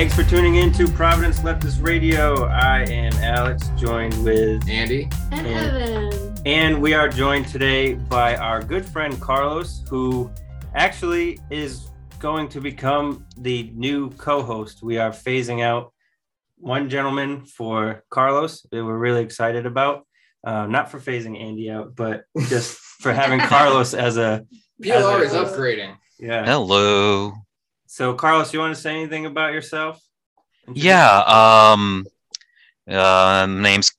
Thanks for tuning in to Providence Leftist Radio. I am Alex, joined with Andy And And- Evan. And we are joined today by our good friend Carlos, who actually is going to become the new co host. We are phasing out one gentleman for Carlos that we're really excited about. Uh, not for phasing Andy out, but just for having Carlos as a. PLR is a- upgrading. Yeah. Hello. So, Carlos, you want to say anything about yourself? Yeah. Um. Uh, name's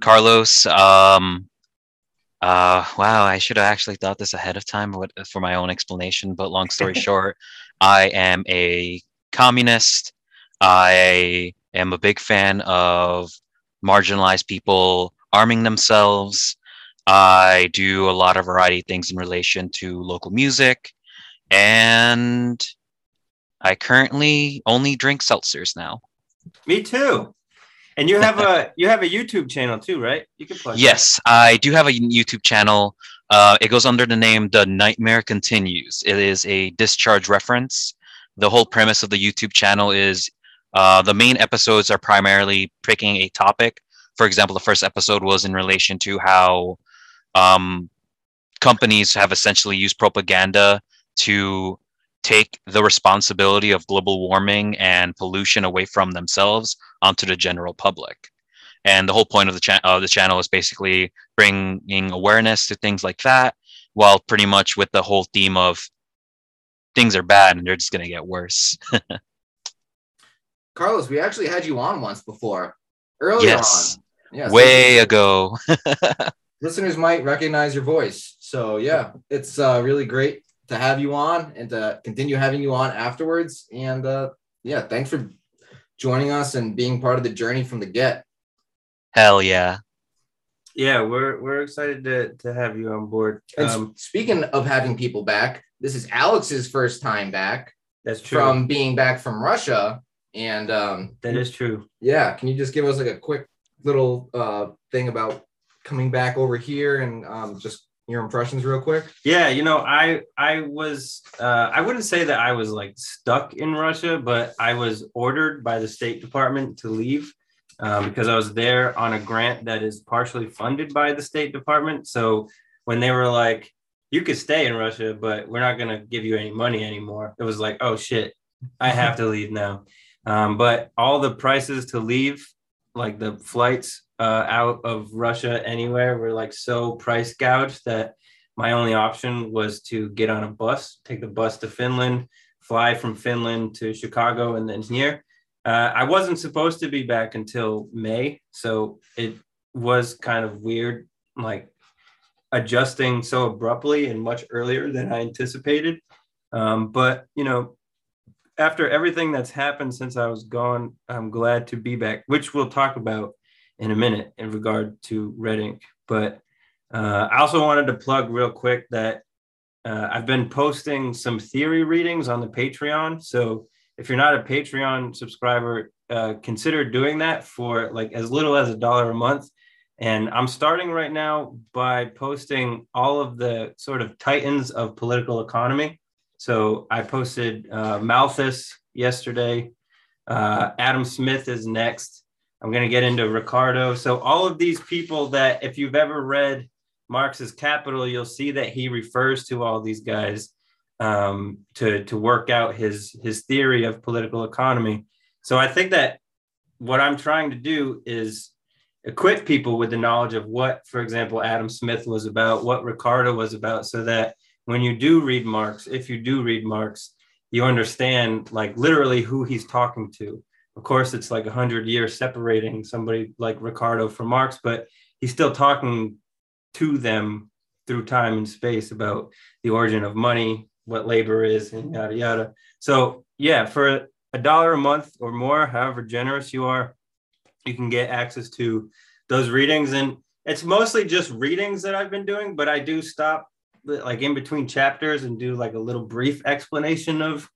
Carlos. Um. Uh. Wow. I should have actually thought this ahead of time for my own explanation. But long story short, I am a communist. I am a big fan of marginalized people arming themselves. I do a lot of variety of things in relation to local music, and I currently only drink seltzers now. Me too. And you have a you have a YouTube channel too, right? You can plug. that. Yes, I do have a YouTube channel. Uh, it goes under the name The Nightmare Continues. It is a discharge reference. The whole premise of the YouTube channel is uh, the main episodes are primarily picking a topic. For example, the first episode was in relation to how um, companies have essentially used propaganda to take the responsibility of global warming and pollution away from themselves onto the general public. And the whole point of the, cha- uh, the channel is basically bringing awareness to things like that, while pretty much with the whole theme of things are bad and they're just going to get worse. Carlos, we actually had you on once before. Earlier Yes. on. Yes. Way ago. Listeners might recognize your voice. So yeah, it's uh, really great to have you on and to continue having you on afterwards. And uh, yeah, thanks for joining us and being part of the journey from the get. Hell yeah. Yeah, we're we're excited to to have you on board. And Um, speaking of having people back, this is Alex's first time back that's true. from being back from Russia. And um, that is true. yeah, can you just give us like a quick little uh, thing about coming back over here and um, just your impressions real quick? Yeah, you know, I I was uh, I wouldn't say that I was like stuck in Russia, but I was ordered by the State Department to leave um, because I was there on a grant that is partially funded by the State Department. So when they were like, "You could stay in Russia, but we're not going to give you any money anymore," it was like, "Oh shit, I have to leave now." Um, but all the prices to leave, like the flights uh, out of Russia anywhere, were like so price gouged that my only option was to get on a bus, take the bus to Finland, fly from Finland to Chicago, and then here. Uh, I wasn't supposed to be back until May, so it was kind of weird, like adjusting so abruptly and much earlier than I anticipated. Um, but you know, after everything that's happened since I was gone, I'm glad to be back, which we'll talk about in a minute in regard to Red Ink. But uh, I also wanted to plug real quick that uh, I've been posting some theory readings on the Patreon. So if you're not a Patreon subscriber, uh, consider doing that for like as little as a dollar a month. And I'm starting right now by posting all of the sort of titans of political economy. So I posted uh, Malthus yesterday. Uh, Adam Smith is next. I'm going to get into Ricardo. So all of these people that, if you've ever read Marx's Capital, you'll see that he refers to all these guys um, to to work out his his theory of political economy. So I think that what I'm trying to do is equip people with the knowledge of what, for example, Adam Smith was about, what Ricardo was about, so that when you do read Marx, if you do read Marx, you understand like literally who he's talking to. Of course, it's like a hundred years separating somebody like Ricardo from Marx, but he's still talking to them through time and space about the origin of money, what labor is, and yada yada. So yeah, for a dollar a month or more, however generous you are, you can get access to those readings. And it's mostly just readings that I've been doing, but I do stop like in between chapters and do like a little brief explanation of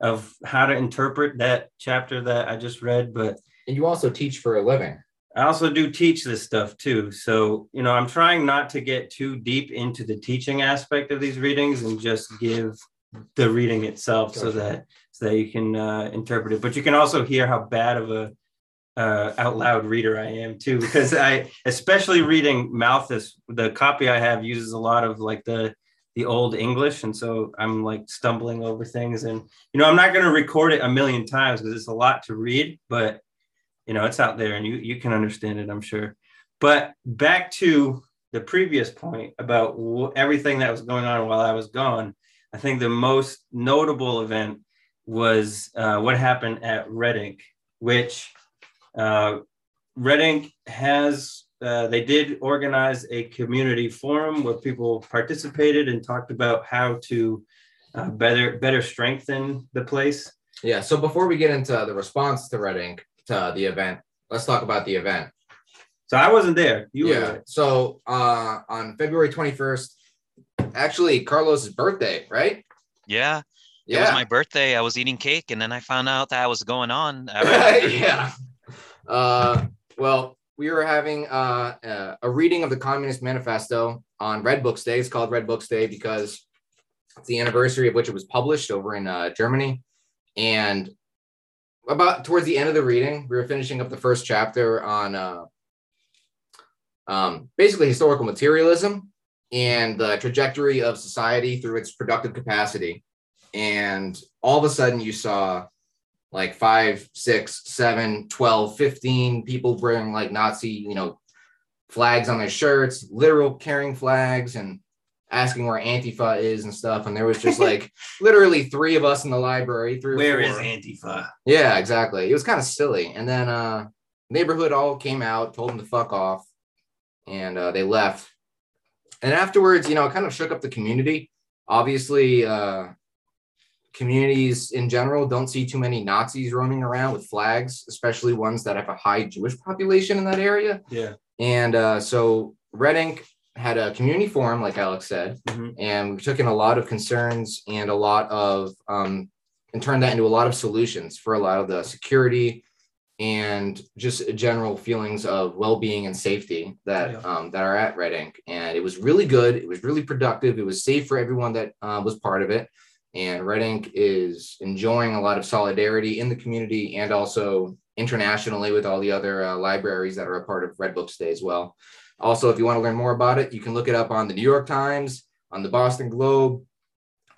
of how to interpret that chapter that I just read. But And you also teach for a living. I also do teach this stuff too. So, you know, I'm trying not to get too deep into the teaching aspect of these readings and just give the reading itself so that so so that you can uh, interpret it. But you can also hear how bad of a uh, out loud reader I am too, because I, especially reading Malthus, the copy I have uses a lot of like the the old English, and so I'm like stumbling over things. And you know, I'm not going to record it a million times because it's a lot to read, but you know, it's out there, and you you can understand it, I'm sure. But back to the previous point about everything that was going on while I was gone. I think the most notable event was uh, what happened at Red Ink, which uh, Red Ink has, uh, they did organize a community forum where people participated and talked about how to uh, better better strengthen the place. Yeah. So before we get into the response to Red Ink to the event, let's talk about the event. So I wasn't there. You were yeah. there. So uh, on February 21st, actually Carlos's birthday, right? Yeah. It was my birthday. I was eating cake, and then I found out that was going on. yeah. Uh, well, we were having uh, uh, a reading of the Communist Manifesto on Red Books Day. It's called Red Books Day because it's the anniversary of which it was published over in uh, Germany. And about towards the end of the reading, we were finishing up the first chapter on uh, um, basically historical materialism and the trajectory of society through its productive capacity. And all of a sudden, you saw like five, six, seven, 12, 15 people wearing like Nazi, you know, flags on their shirts, literal carrying flags and asking where Antifa is and stuff. And there was just like literally three of us in the library. Three Where is. Antifa? Yeah, exactly. It was kind of silly. And then uh neighborhood all came out, told them to fuck off, and uh, they left. And afterwards, you know, it kind of shook up the community. Obviously, uh communities in general don't see too many Nazis roaming around with flags, especially ones that have a high Jewish population in that area. Yeah. And uh, so Red Ink had a community forum, like Alex said, Mhm. and we took in a lot of concerns and a lot of, um, and turned that into a lot of solutions for a lot of the security and just general feelings of well-being and safety that Yeah. um, that are at Red Ink. And it was really good. It was really productive. It was safe for everyone that uh, was part of it. And Red Ink is enjoying a lot of solidarity in the community and also internationally with all the other uh, libraries that are a part of Red Books Day as well. Also, if you want to learn more about it, you can look it up on the New York Times, on the Boston Globe,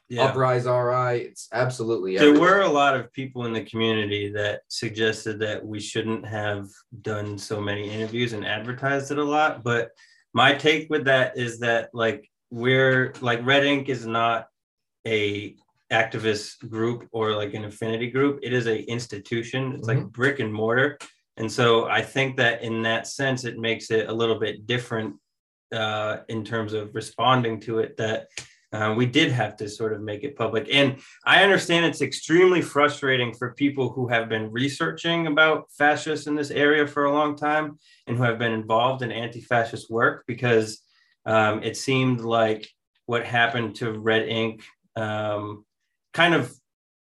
Yeah. Uprise RI. It's absolutely There everywhere. were a lot of people in the community that suggested that we shouldn't have done so many interviews and advertised it a lot. But my take with that is that like we're like Red Ink is not a activist group or like an affinity group. It is a institution. It's like brick and mortar. And so I think that in that sense, it makes it a little bit different uh, in terms of responding to it. That uh, we did have to sort of make it public. And I understand it's extremely frustrating for people who have been researching about fascists in this area for a long time and who have been involved in anti fascist work because um, it seemed like what happened to Red Ink um, kind of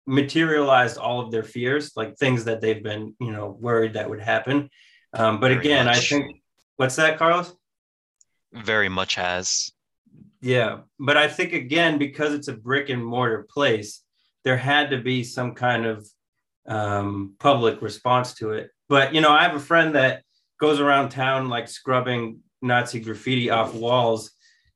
materialized all of their fears, like things that they've been, you know, worried that would happen. Um, but Very again, I think, what's that, Carlos? Very much has. Yeah, but I think again because it's a brick and mortar place, there had to be some kind of um, public response to it. But you know, I have a friend that goes around town like scrubbing Nazi graffiti off walls,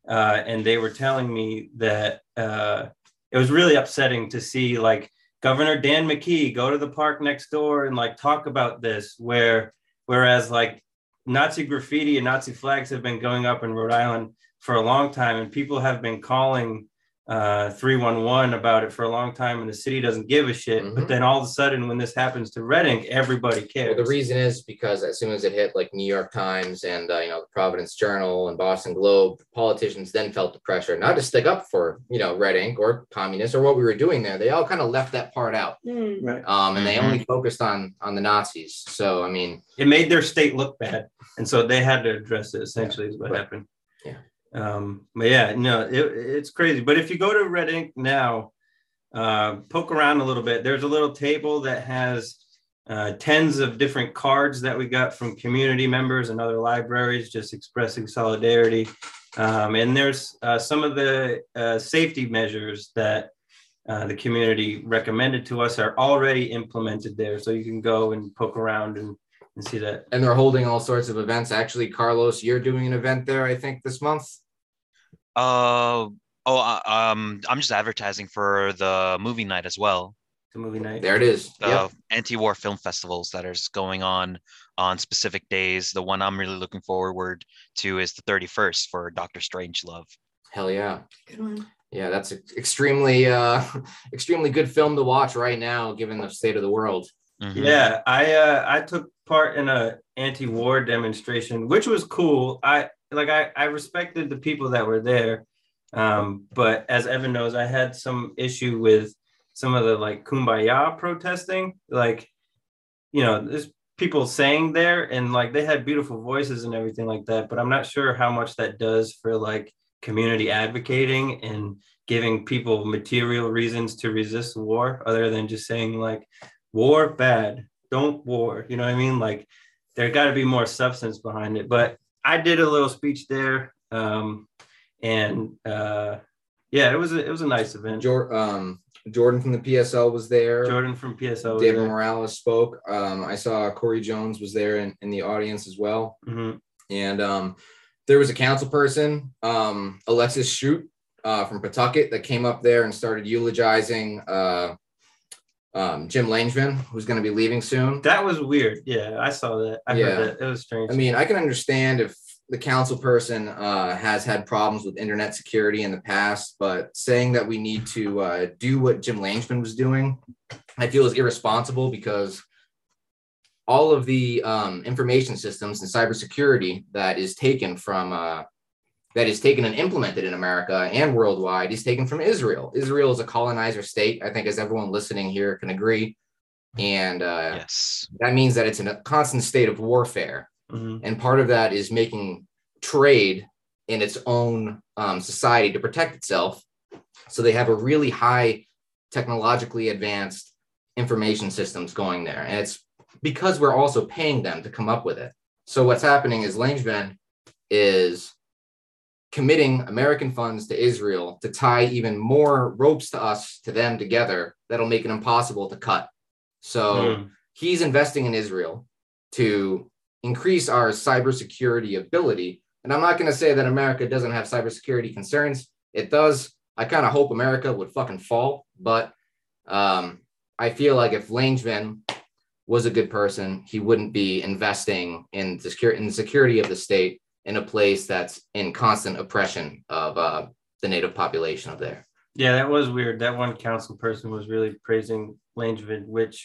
uh, and they were telling me that uh, it was really upsetting to see like Governor Dan McKee go to the park next door and like talk about this, where whereas like Nazi graffiti and Nazi flags have been going up in Rhode Island for a long time, and people have been calling uh, 311 about it for a long time, and the city doesn't give a shit. But Mhm. then all of a sudden, when this happens to Red Ink, everybody cares. Well, the reason is because as soon as it hit like New York Times and uh, you know the Providence Journal and Boston Globe, politicians then felt the pressure not to stick up for you know Red Ink or communists or what we were doing there. They all kind of left that part out, right. um, and they Mhm. only focused on on the Nazis. So I mean, It made their state look bad, and so they had to address it. Essentially, is what Right. happened. Yeah. Um, but yeah, no, it, it's crazy. But if you go to Red Ink now, uh, poke around a little bit. There's a little table that has uh, tens of different cards that we got from community members and other libraries, just expressing solidarity. Um, and there's uh, some of the uh, safety measures that uh, the community recommended to us are already implemented there. So you can go and poke around and, and see that. And they're holding all sorts of events. Actually, Carlos, you're doing an event there, I think, this month. Uh, oh, uh, um, I'm just advertising for the movie night as well. The movie night. There it is. The Yep. anti-war film festivals that is going on on specific days. The one I'm really looking forward to is the 31st for Doctor Strangelove. Hell yeah. Good one. Yeah, that's ex- extremely uh extremely good film to watch right now, given the state of the world. Mhm. Yeah, I uh, I took part in a anti-war demonstration, which was cool. I like I, I respected the people that were there, um, but as Evan knows, I had some issue with some of the like kumbaya protesting. Like, you know, there's people saying there, and like they had beautiful voices and everything like that. But I'm not sure how much that does for like community advocating and giving people material reasons to resist war, other than just saying like war bad don't war you know what i mean like there got to be more substance behind it but i did a little speech there um and uh yeah it was a, it was a nice event Jor- um, Jordan from the PSL was there. jordan from was David. Morales spoke. Um, I saw Corey Jones was there in, in the audience as well. Mhm. And um, there was a council person, um, Alexis Shute uh, from Pawtucket, that came up there and started eulogizing uh, um, Jim Langevin, who's going to be leaving soon. that was weird yeah i saw that i Yeah. heard that it was strange I mean, I can understand if the council person uh, has had problems with internet security in the past, but saying that we need to uh, do what Jim Langevin was doing, I feel is irresponsible because all of the um, information systems and cybersecurity that is taken from uh, that is taken and implemented in America and worldwide is taken from Israel. Israel is a colonizer state. I think, as everyone listening here can agree, and uh, Yes. that means that it's in a constant state of warfare Mhm. and part of that is making trade in its own um, society to protect itself so they have a really high technologically advanced information systems going there and it's because we're also paying them to come up with it so what's happening is langevin is committing american funds to israel to tie even more ropes to us to them together that'll make it impossible to cut so Mm. he's investing in Israel to increase our cybersecurity ability. And I'm not going to say that America doesn't have cybersecurity concerns. It does. I kind of hope America would fucking fall, but um, I feel like if Langevin was a good person, he wouldn't be investing in the security in the security of the state in a place that's in constant oppression of uh, the native population of there. yeah that was weird that one council person was really praising langevin which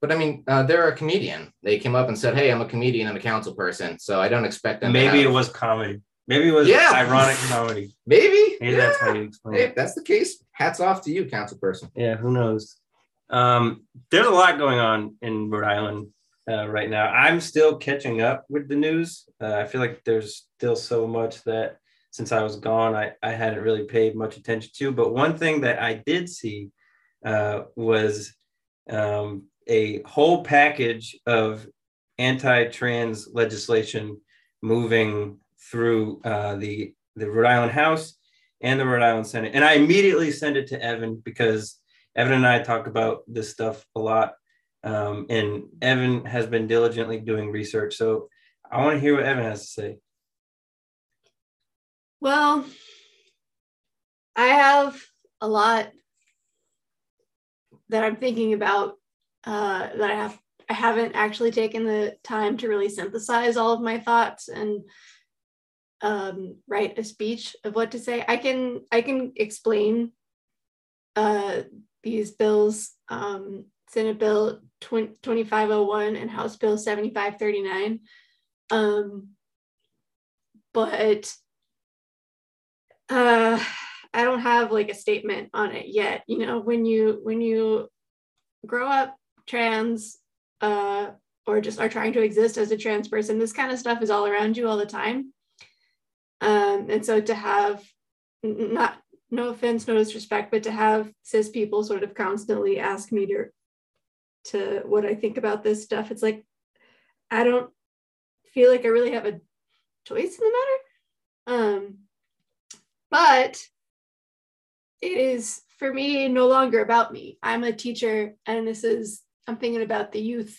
But I mean, uh, they're a comedian. They came up and said, "Hey, I'm a comedian I'm a council person, so I don't expect them." to maybe have- it was comedy maybe it was Yeah. ironic comedy Maybe. maybe yeah. that's how you explain Hey, if that's the case, hats off to you, council person. Yeah, who knows? Um, there's a lot going on in Rhode Island uh, right now. I'm still catching up with the news. Uh, I feel like there's still so much that since I was gone, I, I hadn't really paid much attention to. But one thing that I did see uh, was um, a whole package of anti-trans legislation moving through uh, the the Rhode Island House and the Rhode Island Senate. And I immediately sent it to Evan because Evan and I talk about this stuff a lot. Um, and Evan has been diligently doing research. So I want to hear what Evan has to say. Well, I have a lot that I'm thinking about uh, that I have I haven't actually taken the time to really synthesize all of my thoughts and um, write a speech of what to say. I can I can explain uh, these bills, um, Senate Bill 20, 2501 and House Bill 7539. Um, but uh i don't have like a statement on it yet you know when you when you grow up trans uh or just are trying to exist as a trans person this kind of stuff is all around you all the time um and so to have not no offense no disrespect but to have cis people sort of constantly ask me to to what i think about this stuff it's like i don't feel like i really have a choice in the matter um but it is for me no longer about me. I'm a teacher, and this is I'm thinking about the youth.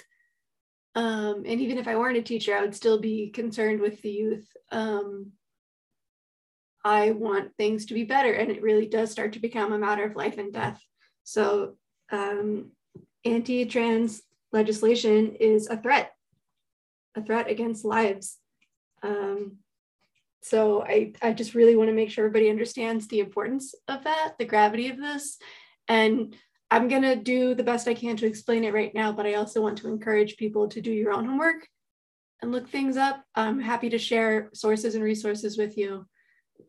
Um, and even if I weren't a teacher, I would still be concerned with the youth. Um, I want things to be better, and it really does start to become a matter of life and death. So, um, anti-trans legislation is a threat, a threat against lives. Um, so I, I just really want to make sure everybody understands the importance of that, the gravity of this. And I'm going to do the best I can to explain it right now, but I also want to encourage people to do your own homework and look things up. I'm happy to share sources and resources with you.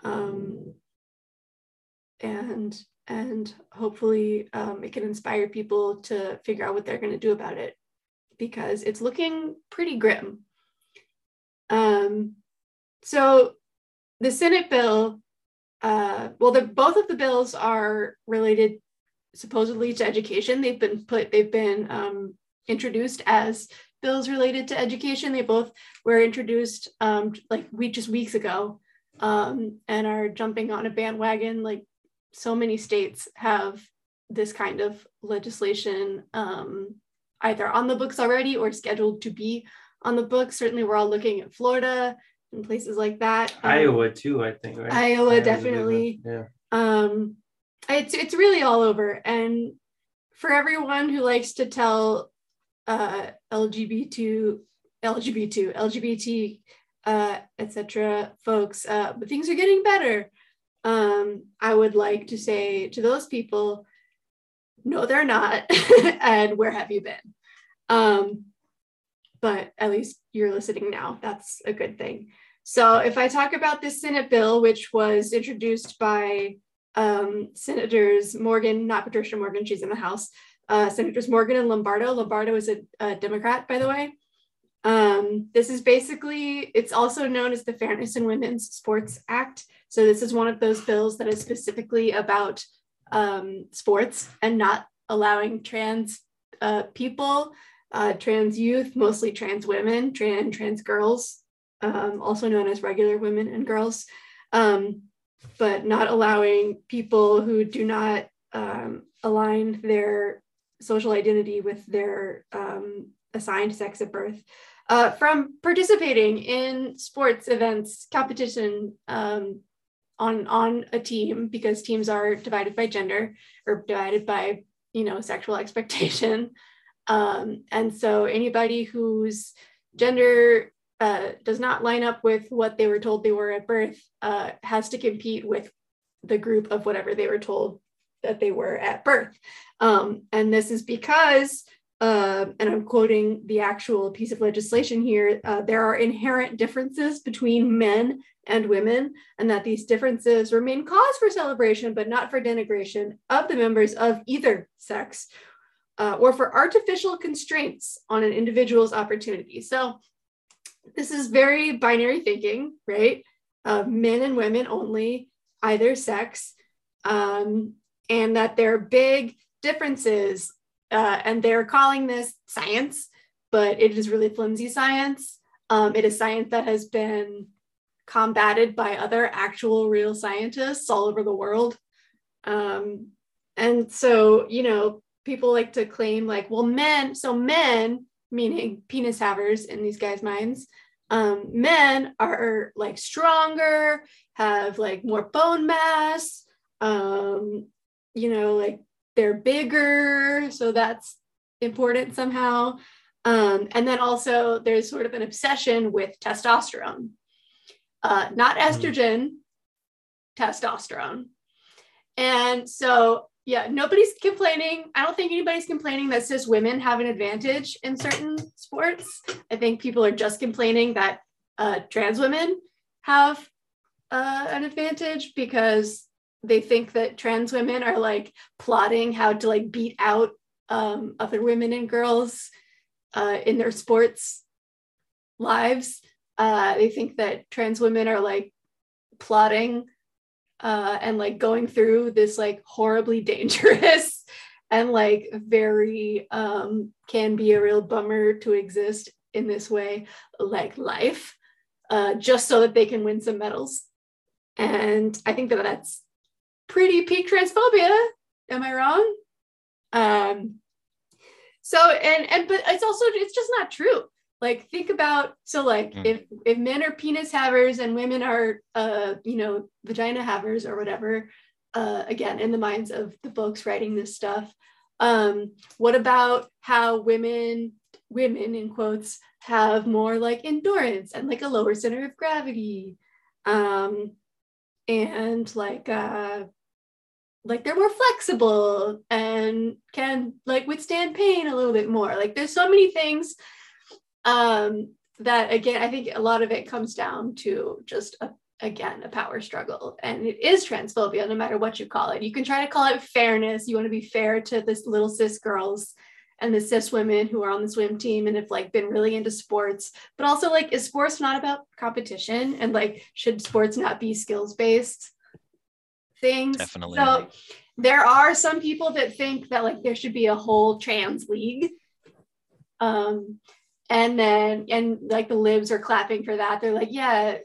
Um, and and hopefully um, it can inspire people to figure out what they're going to do about it because it's looking pretty grim. Um, so the Senate bill, uh, well, the, both of the bills are related supposedly to education. They've been put, they've been um, introduced as bills related to education. They both were introduced um, like we just weeks ago um, and are jumping on a bandwagon. Like so many states have this kind of legislation um, either on the books already or scheduled to be on the books. Certainly, we're all looking at Florida and places like that. Um, Iowa too, I think. Right? Iowa, Iowa definitely. Yeah. Um, it's it's really all over, and for everyone who likes to tell uh, LGBT, LGBT, LGBT, uh, etc. folks, uh, but things are getting better. Um, I would like to say to those people, no, they're not, and where have you been? Um, but at least you're listening now. That's a good thing. So if I talk about this Senate bill, which was introduced by um, Senators Morgan, not Patricia Morgan, she's in the House, uh, Senators Morgan and Lombardo. Lombardo is a, a Democrat, by the way. Um, this is basically, it's also known as the Fairness in Women's Sports Act. So this is one of those bills that is specifically about um, sports and not allowing trans uh, people uh, trans youth, mostly trans women, trans, trans girls, um, also known as regular women and girls, um, but not allowing people who do not um, align their social identity with their um, assigned sex at birth uh, from participating in sports events, competition um, on on a team because teams are divided by gender or divided by you know sexual expectation. Um, and so anybody whose gender uh, does not line up with what they were told they were at birth uh, has to compete with the group of whatever they were told that they were at birth. Um, and this is because, uh, and I'm quoting the actual piece of legislation here, uh, there are inherent differences between men and women, and that these differences remain cause for celebration, but not for denigration of the members of either sex uh, or for artificial constraints on an individual's opportunity. So this is very binary thinking, right? Men and women only, either sex, um, and that there are big differences. Uh, and they're calling this science, but it is really flimsy science. Um, it is science that has been combated by other actual real scientists all over the world. Um, and so, you know, people like to claim like, well, men, so men, meaning penis havers in these guys' minds, um, men are like stronger, have like more bone mass, um, you know, like they're bigger. So that's important somehow. Um, and then also there's sort of an obsession with testosterone, uh, not mm-hmm. estrogen, mm. testosterone. And so yeah, nobody's complaining. I don't think anybody's complaining that cis women have an advantage in certain sports. I think people are just complaining that uh, trans women have uh, an advantage because they think that trans women are like plotting how to like beat out um, other women and girls uh, in their sports lives. Uh, they think that trans women are like plotting uh, and like going through this like horribly dangerous and like very um, can be a real bummer to exist in this way, like life, uh, just so that they can win some medals. And I think that that's pretty peak transphobia. Am I wrong? Um, so and and but it's also it's just not true. Like think about so like Mm. if if men are penis havers and women are uh you know vagina havers or whatever. Uh, again, in the minds of the folks writing this stuff, um, what about how women women in quotes have more like endurance and like a lower center of gravity um and like uh like they're more flexible and can like withstand pain a little bit more. Like there's so many things um that again i think a lot of it comes down to just a, again a power struggle. And it is transphobia no matter what you call it. You can try to call it fairness. You want to be fair to this little cis girls and the cis women who are on the swim team and have like been really into sports. But also like is sports not about competition? And like should sports not be skills based things. Definitely. so there are some people that think that like there should be a whole trans league. Um and then and like the libs are clapping for that. They're like yeah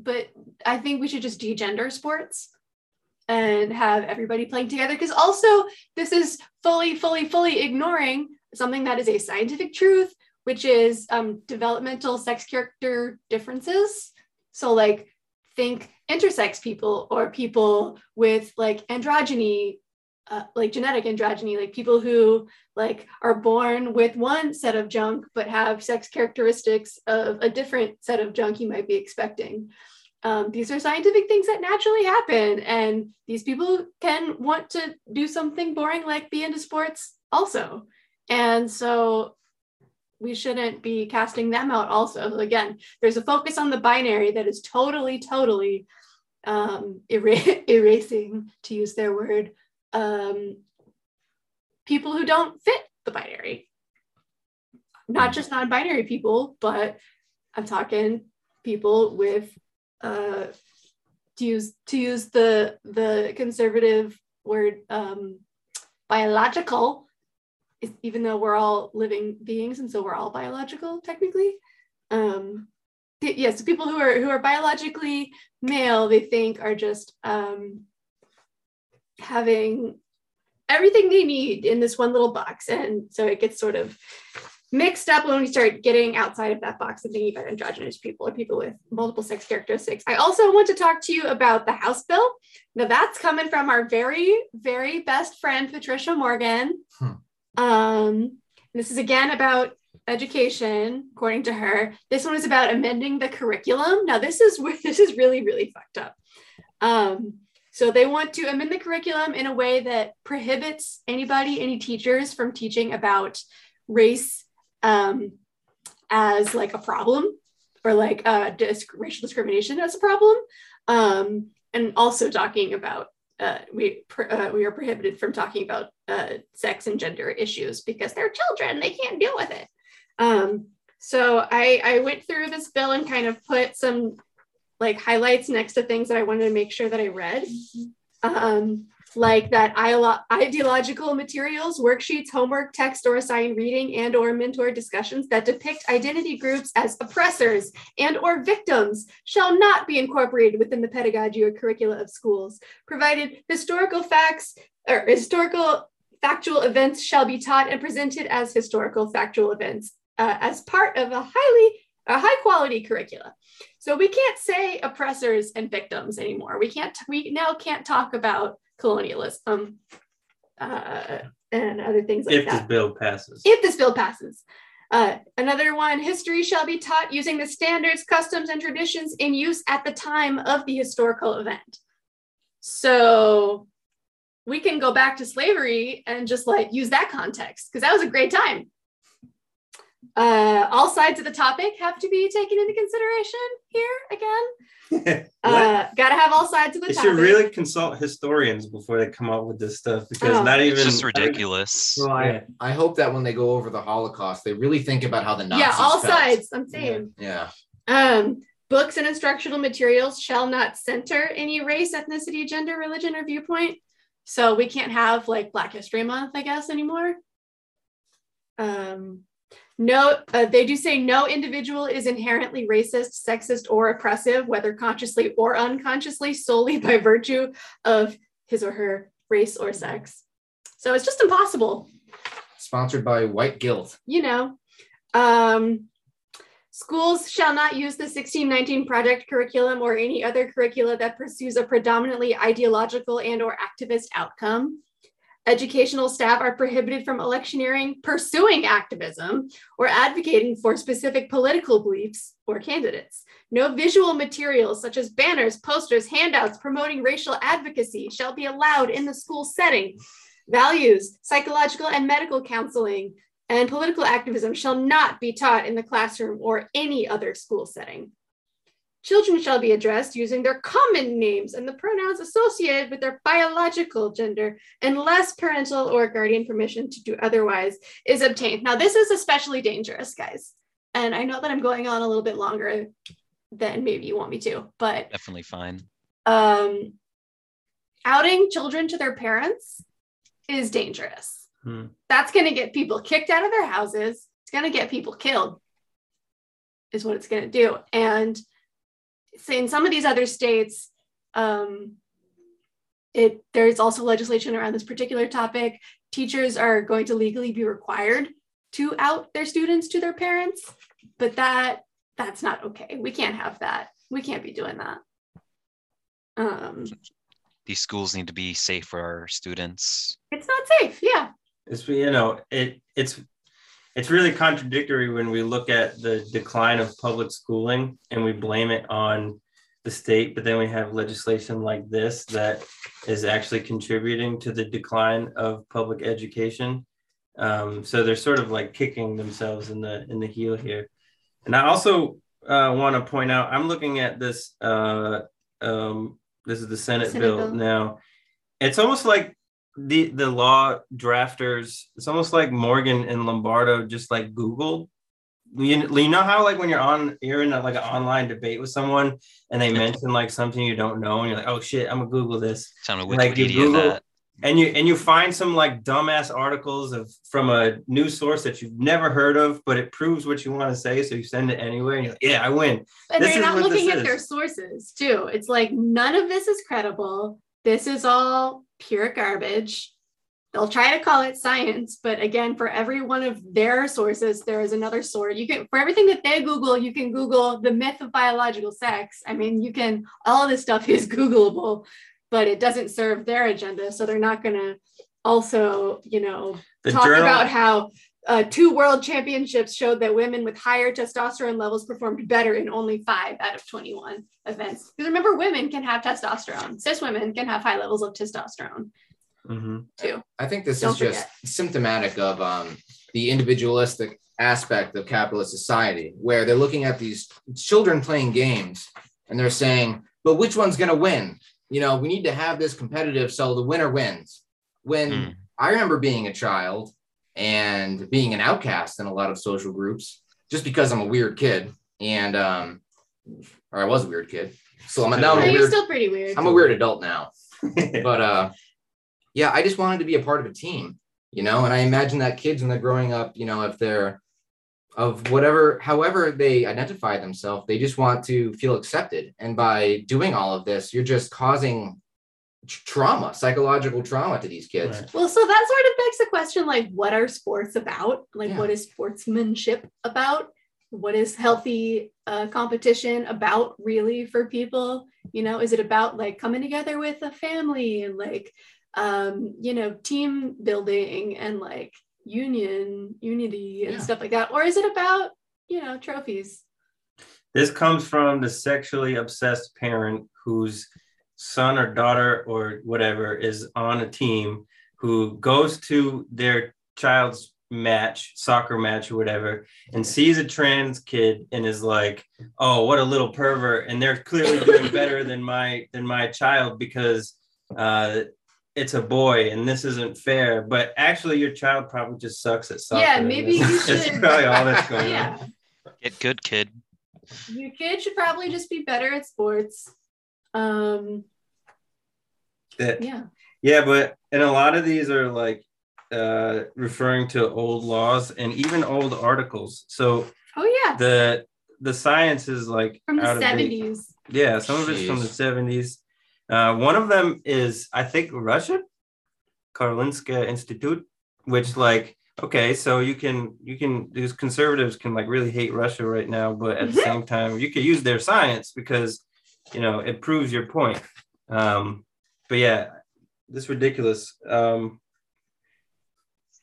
but i think we should just degender sports and have everybody playing together. Because also this is fully fully fully ignoring something that is a scientific truth which is um, developmental sex character differences. So like think intersex people or people with like androgyny uh, like genetic androgyny like people who like are born with one set of junk but have sex characteristics of a different set of junk you might be expecting. Um, these are scientific things that naturally happen and these people can want to do something boring like be into sports also. And so we shouldn't be casting them out also. Again there's a focus on the binary that is totally totally um, era- erasing to use their word um, people who don't fit the binary. Not just non-binary people but i'm talking people with uh, to use to use the the conservative word um, biological, even though we're all living beings and so we're all biological technically. Um, yes, people who are who are biologically male, they think are just um, having everything they need in this one little box, and so it gets sort of mixed up when we start getting outside of that box and thinking about androgynous people or people with multiple sex characteristics. I also want to talk to you about the House bill. Now that's coming from our very, very best friend, Patricia Morgan. Hmm. Um, this is again about education, according to her. This one is about amending the curriculum. Now this is where this is really, really fucked up. Um, so they want to amend the curriculum in a way that prohibits anybody, any teachers from teaching about race um, as like a problem or like uh, dis- racial discrimination as a problem, um, and also talking about uh, we uh, we are prohibited from talking about uh, sex and gender issues because they're children; they can't deal with it. Um, so I I went through this bill and kind of put some like highlights next to things that I wanted to make sure that I read. Um, like that ideological materials, worksheets, homework, text or assigned reading and or mentor discussions that depict identity groups as oppressors and or victims shall not be incorporated within the pedagogy or curricula of schools, provided historical facts or historical factual events shall be taught and presented as historical factual events uh, as part of a highly a high quality curricula. So we can't say oppressors and victims anymore. We can't we now can't talk about colonialism uh, and other things like if that If this bill passes. if this bill passes. Uh, another one, history shall be taught using the standards, customs, and traditions in use at the time of the historical event. So we can go back to slavery and just like use that context because that was a great time. Uh, all sides of the topic have to be taken into consideration here again. What? Uh, gotta have all sides of the they topic. should really consult historians before they come up with this stuff because Oh. not even It's just ridiculous. Well, I, I hope that when they go over the Holocaust, they really think about how the Nazis yeah, all felt. sides. I'm saying. Yeah. Um, books and instructional materials shall not center any race, ethnicity, gender, religion, or viewpoint. So we can't have like Black History Month, I guess, anymore. Um, no, uh, they do say no individual is inherently racist, sexist, or oppressive, whether consciously or unconsciously, solely by virtue of his or her race or sex. So it's just impossible. Sponsored by White Guilt. You know. Um, schools shall not use the 1619 project curriculum or any other curricula that pursues a predominantly ideological and or activist outcome. Educational staff are prohibited from electioneering, pursuing activism, or advocating for specific political beliefs or candidates. No visual materials such as banners, posters, handouts promoting racial advocacy shall be allowed in the school setting. Values, psychological and medical counseling, and political activism shall not be taught in the classroom or any other school setting. Children shall be addressed using their common names and the pronouns associated with their biological gender, unless parental or guardian permission to do otherwise is obtained. Now, this is especially dangerous, guys. And I know that I'm going on a little bit longer than maybe you want me to, but Definitely fine. um, outing children to their parents is dangerous. Hmm. That's going to get people kicked out of their houses. It's going to get people killed, is what it's going to do. And so in some of these other states, um, it there's also legislation around this particular topic. Teachers are going to legally be required to out their students to their parents, but that that's not okay. We can't have that. We can't be doing that. Um, These schools need to be safe for our students. it's not safe. Yeah. It's you know it it's it's really contradictory when we look at the decline of public schooling and we blame it on the state, but then we have legislation like this that is actually contributing to the decline of public education. Um, so they're sort of like kicking themselves in the in the heel here. And I also uh, want to point out, I'm looking at this. Uh, um, this is the Senate, Senate bill, bill. now. It's almost like the the law drafters. It's almost like Morgan and Lombardo just like Googled. You, you know how like when you're on you're in a, like an online debate with someone and they mention like something you don't know and you're like oh shit I'm gonna Google this Time to Like, you Google- that. and you and you find some like dumbass articles of from a news source that you've never heard of but it proves what you want to say so you send it anyway and you're like yeah I win And This they're is not looking at is. their sources too. It's like none of this is credible. This is all pure garbage. They'll try to call it science, but again, for every one of their sources, there is another source. You can for everything that they Google, you can Google the myth of biological sex. I mean, you can all of this stuff is Googleable, but it doesn't serve their agenda. So they're not gonna also, you know, the talk journal about how uh, two world championships showed that women with higher testosterone levels performed better in only five out of 21 events. Because remember, women can have testosterone. Cis women can have high levels of testosterone Mhm. too. I think this Don't is just symptomatic of um, the individualistic aspect of capitalist society, where they're looking at these children playing games and they're saying, but which one's going to win? You know, we need to have this competitive so the winner wins. When Mm. I remember being a child and being an outcast in a lot of social groups just because I'm a weird kid and um or I was a weird kid. So I'm now I'm Yeah, a you're weird still pretty weird. I'm a weird adult now. but uh yeah, I just wanted to be a part of a team, you know, and I imagine that kids when they're growing up, you know, if they're of whatever however they identify themselves, they just want to feel accepted. And by doing all of this, you're just causing tr- trauma, psychological trauma to these kids. Right. Well, so that sort of begs the question like, what are sports about? Like, Yeah. what is sportsmanship about? What is healthy uh, competition about, really, for people? You know, is it about like coming together with a family and like, um, you know, team building and like union, unity and Yeah. stuff like that? Or is it about, you know, trophies? This comes from the sexually obsessed parent whose son or daughter or whatever is on a team who goes to their child's match, soccer match or whatever, and sees a trans kid and is like, "Oh, what a little pervert!" And they're clearly doing better than my than my child because uh, it's a boy and this isn't fair. But actually, your child probably just sucks at soccer. Yeah, maybe you That's should- probably all that's going on. Get good, kid. Your kid should probably just be better at sports. Um, That yeah. Yeah, but and a lot of these are like uh referring to old laws and even old articles. So Oh, yeah. the the science is like From the out of date. 70s. Yeah, some of it's from the 70s. Uh one of them is I think Russian. Karolinska Institute, which like okay, so you can you can these conservatives can like really hate Russia right now, but at the Mhm. same time you could use their science because you know it proves your point. Um, but yeah, this ridiculous. Um,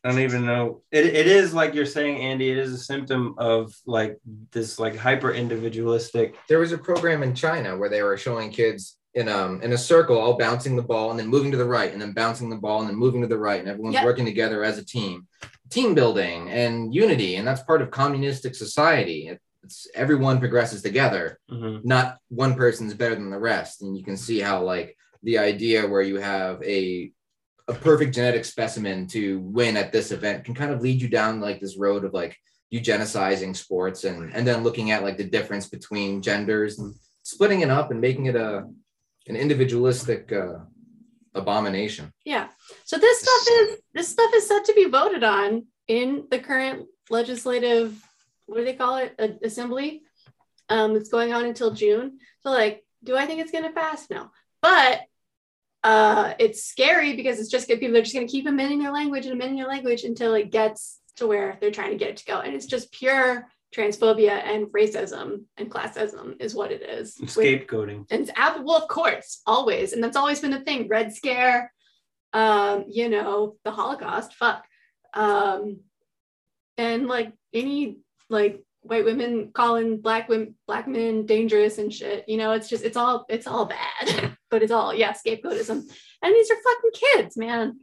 I don't even know. It, it is like you're saying, Andy. It is a symptom of like this like hyper individualistic. There was a program in China where they were showing kids in um in a circle, all bouncing the ball and then moving to the right, and then bouncing the ball and then moving to the right, and everyone's Yep. working together as a team, team building and unity, and that's part of communistic society. It- It's everyone progresses together. Mhm. not one person's better than the rest and you can see how like the idea where you have a a perfect genetic specimen to win at this event can kind of lead you down like this road of like eugenicizing sports and and then looking at like the difference between genders and splitting it up and making it a an individualistic uh, abomination Yeah. So this stuff is this stuff is set to be voted on in the current legislative what do they call it A- assembly um it's going on until June. So like do I think it's going to pass? No. But uh it's scary because it's just good people are just going to keep amending their language and amending their language until it gets to where they're trying to get it to go and it's just pure transphobia and racism and classism is what it is. With- Scapegoating. and it's ab- well, of course, always, and that's always been the thing. Red Scare, um, you know, the Holocaust, fuck, um, and like any like white women calling black women black men dangerous and shit. You know, it's just it's all it's all bad, but it's all yeah scapegoatism. And these are fucking kids, man.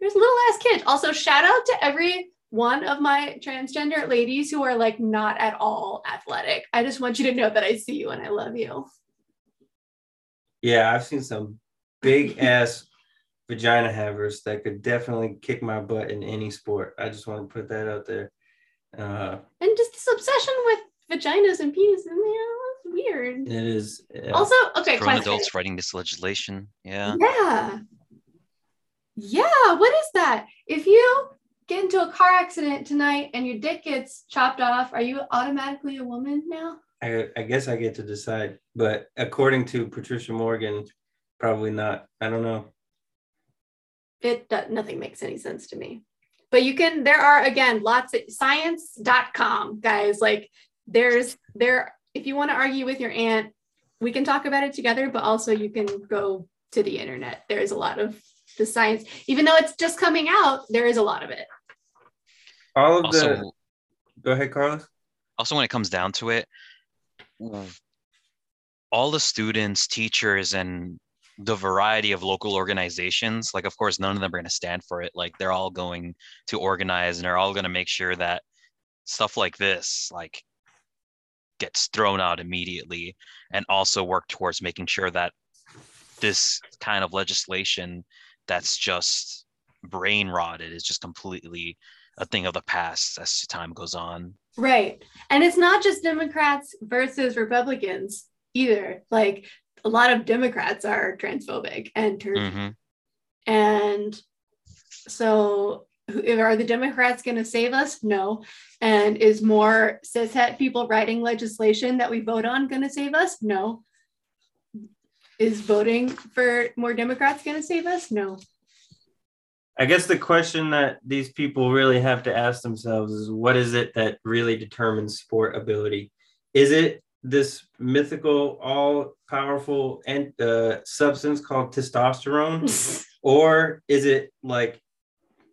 There's little ass kids. Also, shout out to every one of my transgender ladies who are like not at all athletic. I just want you to know that I see you and I love you. Yeah, I've seen some big ass vagina havers that could definitely kick my butt in any sport. I just want to put that out there. Uh, and just this obsession with vaginas and penises, man, that's weird. it is. uh, Also, okay, Grown question. adults writing this legislation. Yeah. Yeah. Yeah, what is that? If you get into a car accident tonight and your dick gets chopped off, are you automatically a woman now? I, I guess I get to decide, but according to Patricia Morgan, probably not. I don't know. It do- nothing makes any sense to me. But you can there are again lots of science.com guys like there's there if you want to argue with your aunt we can talk about it together but also you can go to the internet there's a lot of the science even though it's just coming out there is a lot of it All of Also, the. Go ahead, Carlos. also when it comes down to it, all the students, teachers, and the variety of local organizations, like of course none of them are going to stand for it. Like they're all going to organize and they're all going to make sure that stuff like this, like gets thrown out immediately and also work towards making sure that this kind of legislation that's just brain rotted is just completely a thing of the past as time goes on. right. And it's not just democrats versus republicans either. Like a lot of democrats are transphobic and TERF hmm And so, are the Democrats going to save us? No. And is more cishet people writing legislation that we vote on going to save us? No. Is voting for more Democrats going to save us? No. I guess the question that these people really have to ask themselves is what is it that really determines sport ability? Is it this mythical, all powerful and uh, substance called testosterone? or is it like,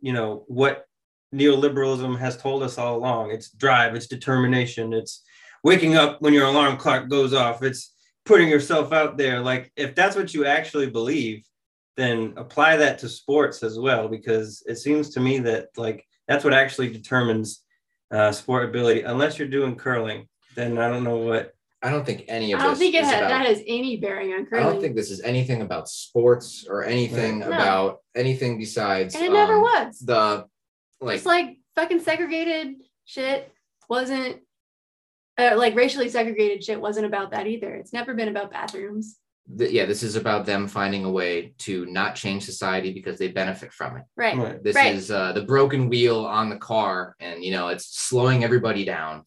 you know, what neoliberalism has told us all along? It's drive, it's determination, it's waking up when your alarm clock goes off, it's putting yourself out there. Like, if that's what you actually believe, then apply that to sports as well because it seems to me that like that's what actually determines uh, sport ability unless you're doing curling then i don't know what i don't think any of I don't this think it is has, about- that has any bearing on I don't think this is anything about sports or anything No. about anything besides and it never um, was. the like It's like fucking segregated shit wasn't, uh, like racially segregated shit wasn't about that either. It's never been about bathrooms. th- yeah this is about them finding a way to not change society because they benefit from it Right. Right. this Right. is uh, the broken wheel on the car and you know it's slowing everybody down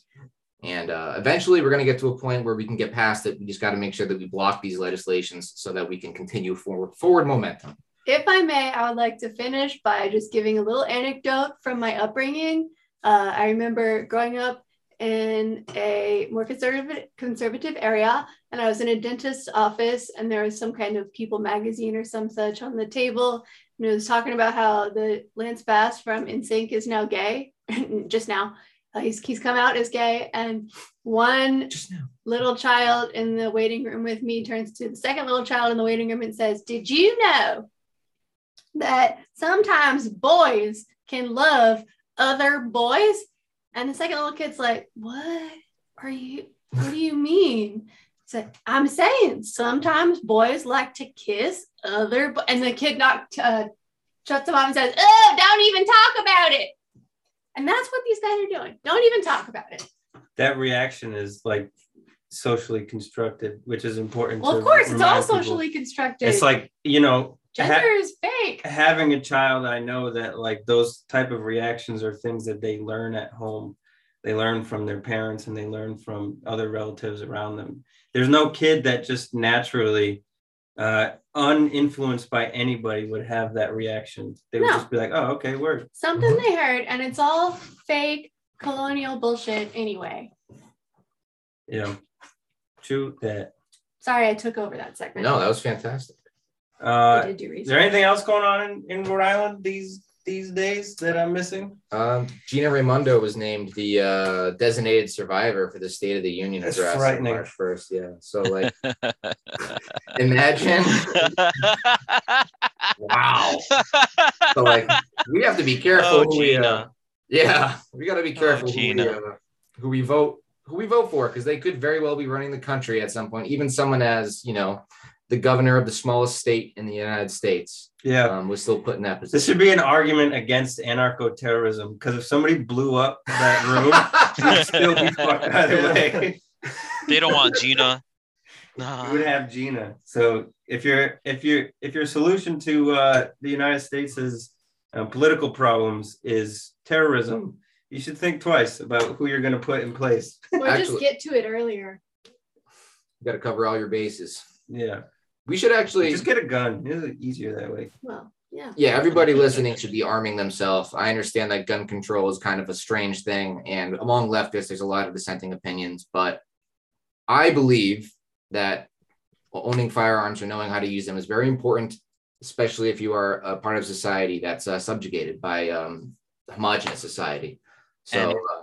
and uh, eventually we're going to get to a point where we can get past it we just got to make sure that we block these legislations so that we can continue forward forward momentum if I may, I would like to finish by just giving a little anecdote from my upbringing. Uh, I remember growing up in a more conservative conservative area, and I was in a dentist's office, and there was some kind of People magazine or some such on the table, and it was talking about how the Lance Bass from NSYNC is now gay, just now. Uh, he's he's come out as gay, and one little child in the waiting room with me turns to the second little child in the waiting room and says, Did you know that sometimes boys can love other boys? And the second little kid's like, What are you, what do you mean? Like, I'm saying sometimes boys like to kiss other, bo-. and the kid not uh, shuts him off and says, Oh, don't even talk about it. And that's what these guys are doing. Don't even talk about it. that reaction is like socially constructed, which is important. Well, of course, it's all remind people. socially constructed. It's like you know, gender ha- is fake. having a child. I know that like those type of reactions are things that they learn at home. They learn from their parents and they learn from other relatives around them. There's no kid that just naturally, uh, uninfluenced by anybody, would have that reaction. They would No. just be like, "Oh, okay, word." Something they heard, and it's all fake colonial bullshit anyway. Yeah, know, true that. Sorry, I took over that segment. No, that was fantastic. I Uh, did do is there anything else going on in, in Rhode Island these these days that I'm missing? Um, Gina Raimondo was named the uh, designated survivor for the State of the Union That's address on frightening. March 1st. Yeah. So, like, imagine. wow. So, like, we have to be careful. Oh, who we, uh, Gina. yeah, we got to be careful who, we, Gina. uh, who we vote who we vote for because they could very well be running the country at some point. Even someone as you know the governor of the smallest state in the United States Yeah. um, was still put in that This should be an argument against anarcho-terrorism because if somebody blew up that room, we'd still be fucked either way. they don't want Gina. You Nah. would have Gina. So if your if your if your solution to uh, the United States' uh, political problems is terrorism, you should think twice about who you're going to put in place. or just get to it earlier. You got to cover all your bases. Yeah, We should actually just get a gun. It's easier that way. Well, yeah. yeah, everybody listening should be arming themselves. I understand that gun control is kind of a strange thing, and among leftists, there's a lot of dissenting opinions. But I believe that owning firearms or knowing how to use them is very important, especially if you are a part of society that's uh, subjugated by um, homogenous society. So, And- uh,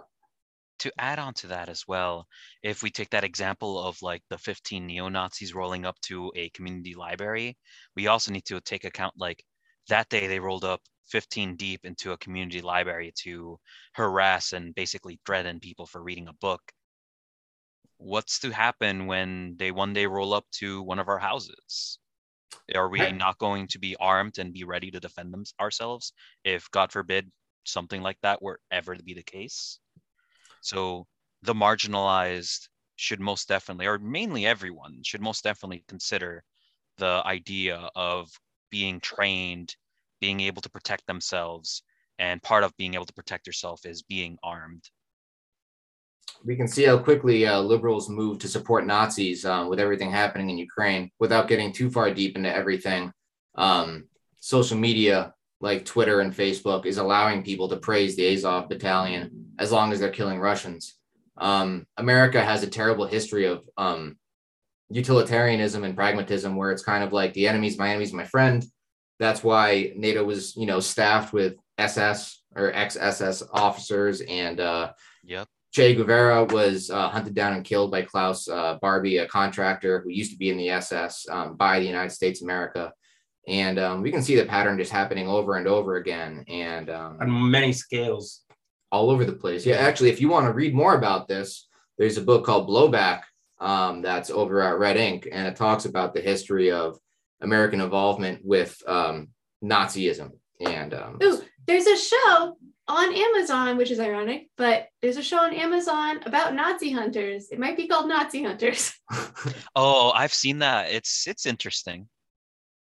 to add on to that as well, if we take that example of like the 15 neo Nazis rolling up to a community library, we also need to take account like that day they rolled up 15 deep into a community library to harass and basically threaten people for reading a book. What's to happen when they one day roll up to one of our houses? Are we not going to be armed and be ready to defend them ourselves if, God forbid, something like that were ever to be the case? So the marginalized should most definitely, or mainly everyone, should most definitely consider the idea of being trained, being able to protect themselves. And part of being able to protect yourself is being armed. we can see how quickly uh, liberals move to support Nazis um, with everything happening in Ukraine without getting too far deep into everything. Um, social media like Twitter and Facebook is allowing people to praise the Azov battalion as long as they're killing Russians. Um, America has a terrible history of um, utilitarianism and pragmatism where it's kind of like the enemy's my enemy's my friend. That's why NATO was, you know, staffed with SS or ex-SS officers and uh, Yep. Che Guevara was uh, hunted down and killed by Klaus uh, Barbie, a contractor who used to be in the SS um, by the United States of America. And um, we can see the pattern just happening over and over again and um, On many scales. all over the place. Yeah, actually, if you want to read more about this, there's a book called Blowback um, that's over at Red Ink, and it talks about the history of American involvement with um, Nazism. And um, Ooh, there's a show on Amazon, which is ironic, but there's a show on Amazon about Nazi hunters. It might be called Nazi Hunters. Oh, I've seen that. It's it's interesting.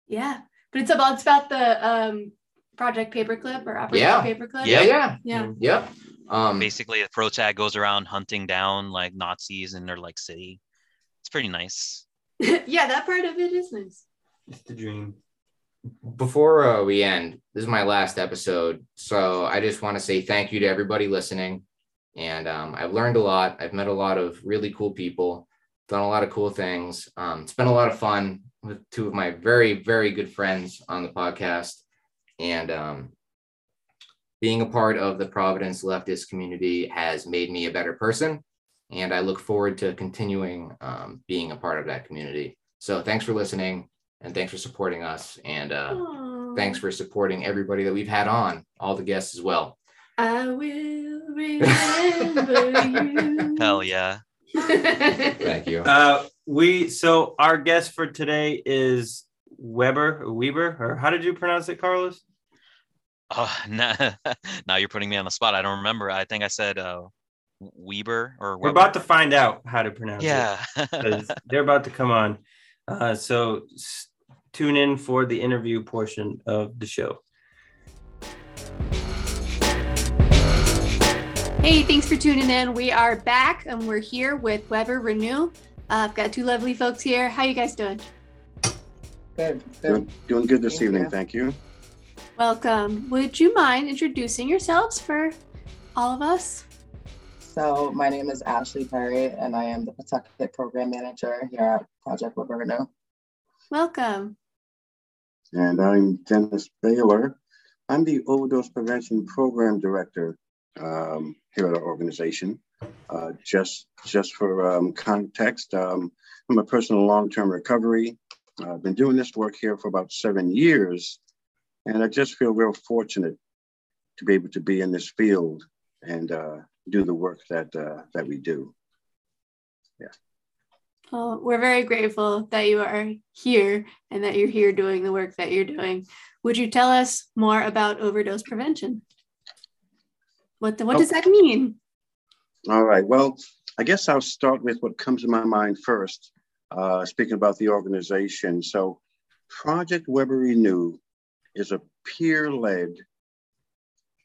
yeah, but it's about it's about the um, Project Paperclip or Operation Yeah. Paperclip. yeah, yeah, yeah. yep. Um, Basically, the pro tag goes around hunting down like Nazis in their like city. It's pretty nice. yeah, that part of it is nice. It's the dream. before uh, we end, this is my last episode. So I just want to say thank you to everybody listening. And um, I've learned a lot. I've met a lot of really cool people, done a lot of cool things. Um, it's been a lot of fun with two of my very, very good friends on the podcast. And um, being a part of the Providence leftist community has made me a better person. And I look forward to continuing um, being a part of that community. So thanks for listening and thanks for supporting us. And uh, thanks for supporting everybody that we've had on, all the guests as well. I will remember you. Hell yeah. Thank you. Uh, we so our guest for today is Weber or Weber or how did you pronounce it, Carlos? Oh, now, now you're putting me on the spot. I don't remember. I think I said uh, Weber or We're about to find out how to pronounce Yeah. it. 'cause They're about to come on. Uh, so s- tune in for the interview portion of the show. Hey, thanks for tuning in. We are back and we're here with Weber Renew. Uh, I've got two lovely folks here. How you guys doing? Good. good. Doing, doing good this Thank evening, you. thank you. Welcome. Would you mind introducing yourselves for all of us? So my name is Ashley Perry, and I am the Pawtucket Program Manager here at Project Roberto. Welcome. And I'm Dennis Bailer. I'm the Overdose Prevention Program Director um, here at our organization. Uh, just, just for um, context, um, I'm a person in long-term recovery. I've been doing this work here for about seven years, and I just feel real fortunate to be able to be in this field and uh, do the work that uh, that we do. Yeah. Well, we're very grateful that you are here and that you're here doing the work that you're doing. Would you tell us more about overdose prevention? What the, what does that mean? All right. Well, I guess I'll start with what comes to my mind first, uh, speaking about the organization. So, Project Weber Renew is a peer led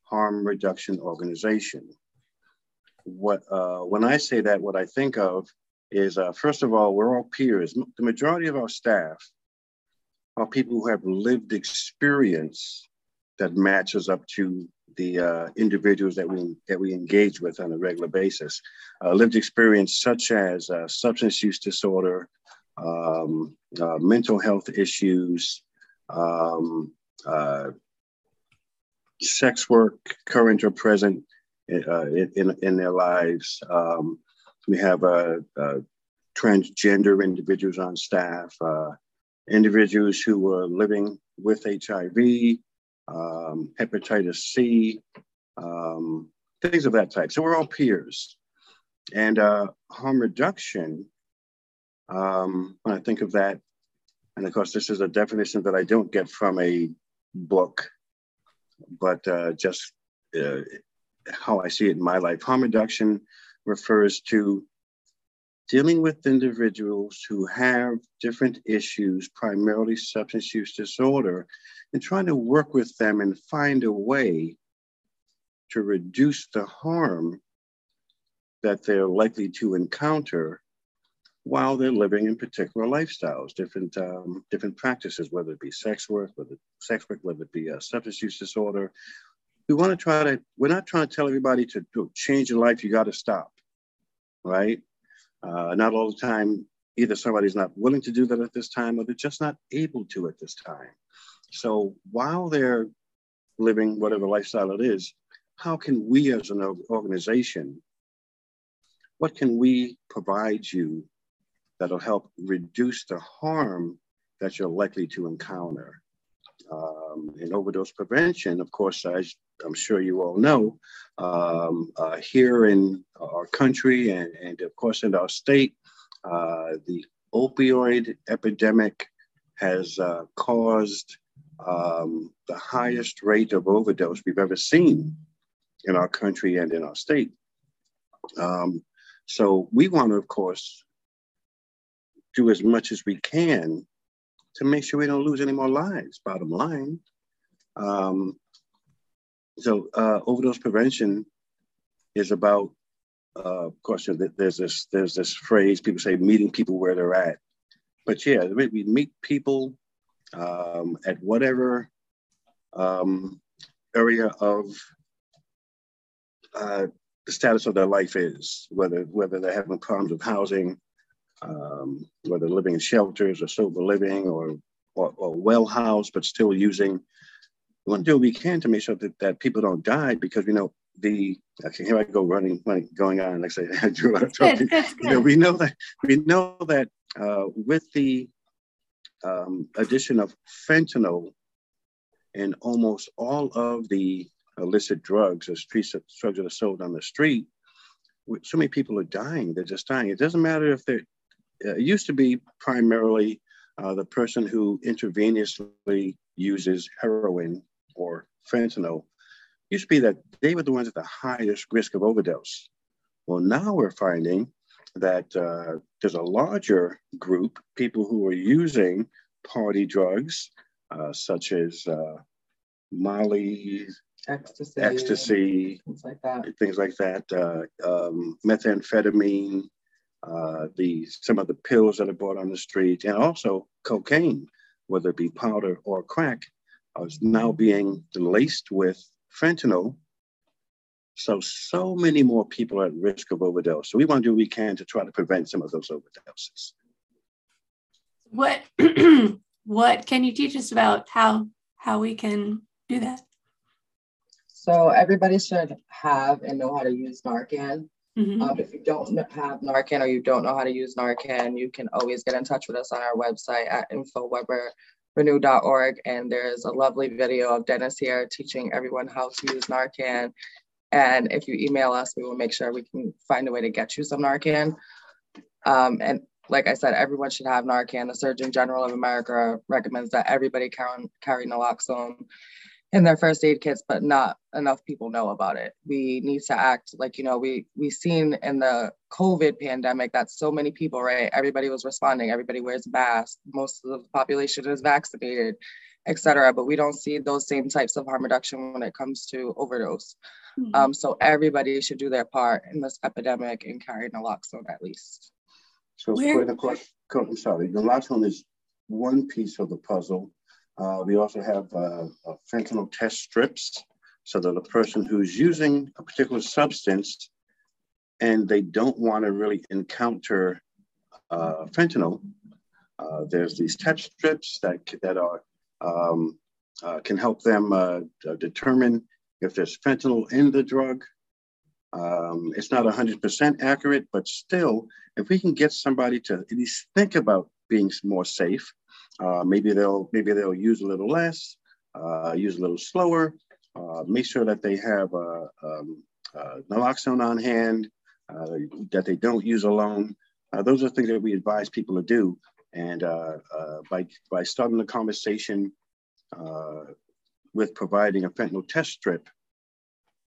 harm reduction organization. What, uh, when I say that, what I think of is uh, first of all, we're all peers. The majority of our staff are people who have lived experience that matches up to the uh, individuals that we that we engage with on a regular basis. Uh, lived experience such as uh, substance use disorder, um, uh, mental health issues, um, uh, sex work, current or present uh, in, in, in their lives. Um, we have transgender individuals on staff, individuals who are living with HIV, um, hepatitis C, um, things of that type. So we're all peers. And uh, harm reduction, um, when I think of that, and of course, this is a definition that I don't get from a book, but uh, just uh, how I see it in my life. Harm reduction refers to dealing with individuals who have different issues, primarily substance use disorder, and trying to work with them and find a way to reduce the harm that they're likely to encounter while they're living in particular lifestyles, different um, different practices, whether it be sex work, whether sex work, whether it be a substance use disorder. We want to try to. We're not trying to tell everybody to, to change your life. You got to stop, right? Uh, not all the time. Either somebody's not willing to do that at this time, or they're just not able to at this time. So while they're living whatever lifestyle it is, how can we as an organization, what can we provide you that'll help reduce the harm that you're likely to encounter? Um, in overdose prevention, of course, as I'm sure you all know, um, uh, here in our country and, and of course in our state, uh, the opioid epidemic has uh, caused um, the highest rate of overdose we've ever seen in our country and in our state. Um, so we want to, of course, do as much as we can to make sure we don't lose any more lives, bottom line. Um, so uh, overdose prevention is about, uh, of course, there's this there's this phrase people say meeting people where they're at, but yeah, we meet people um, at whatever um, area of uh, the status of their life is, whether whether they're having problems with housing, um, whether living in shelters or sober living or, or, or well housed but still using. We want to do what we can to make sure that, that people don't die because we know the okay here I go running, running going on like I say I drew out talking. You know, we know that we know that uh, with the um, addition of fentanyl in almost all of the illicit drugs or street drugs that are sold on the street, so many people are dying. They're just dying. It doesn't matter if they're. Uh, it used to be primarily uh, the person who intravenously uses heroin or fentanyl. Used to be that they were the ones at the highest risk of overdose. Well, now we're finding that uh, there's a larger group, people who are using party drugs, uh, such as uh, Molly, Ecstasy. ecstasy, Things like that. things like that, uh, um, methamphetamine, uh, the some of the pills that are bought on the street, and also cocaine, whether it be powder or crack, is now being laced with fentanyl. So, so many more people are at risk of overdose. So we want to do what we can to try to prevent some of those overdoses. What what can you teach us about how how we can do that? So everybody should have and know how to use Narcan. Mhm. Um, if you don't have Narcan or you don't know how to use Narcan, you can always get in touch with us on our website at infoweberrenew.org. And there's a lovely video of Dennis here teaching everyone how to use Narcan. And if you email us, we will make sure we can find a way to get you some Narcan. Um, and like I said, everyone should have Narcan. The Surgeon General of America recommends that everybody carry, carry naloxone in their first aid kits, but not enough people know about it. We need to act like, you know, we we've seen in the COVID pandemic that so many people, right? Everybody was responding, everybody wears masks, most of the population is vaccinated, et cetera. But we don't see those same types of harm reduction when it comes to overdose. Mhm. Um, so everybody should do their part in this epidemic and carry naloxone at least. So, Where- for the question, I'm sorry, the naloxone is one piece of the puzzle. Uh, we also have uh, uh, fentanyl test strips so that a person who's using a particular substance and they don't want to really encounter uh, fentanyl, uh, there's these test strips that, that are um, uh, can help them uh, determine if there's fentanyl in the drug. Um, it's not 100% accurate, but still, if we can get somebody to at least think about being more safe, uh, maybe they'll maybe they'll use a little less, uh, use a little slower. Make sure that they have um, naloxone on hand, that they don't use alone. Uh, those are things that we advise people to do. And uh, uh, by by starting the conversation uh, with providing a fentanyl test strip,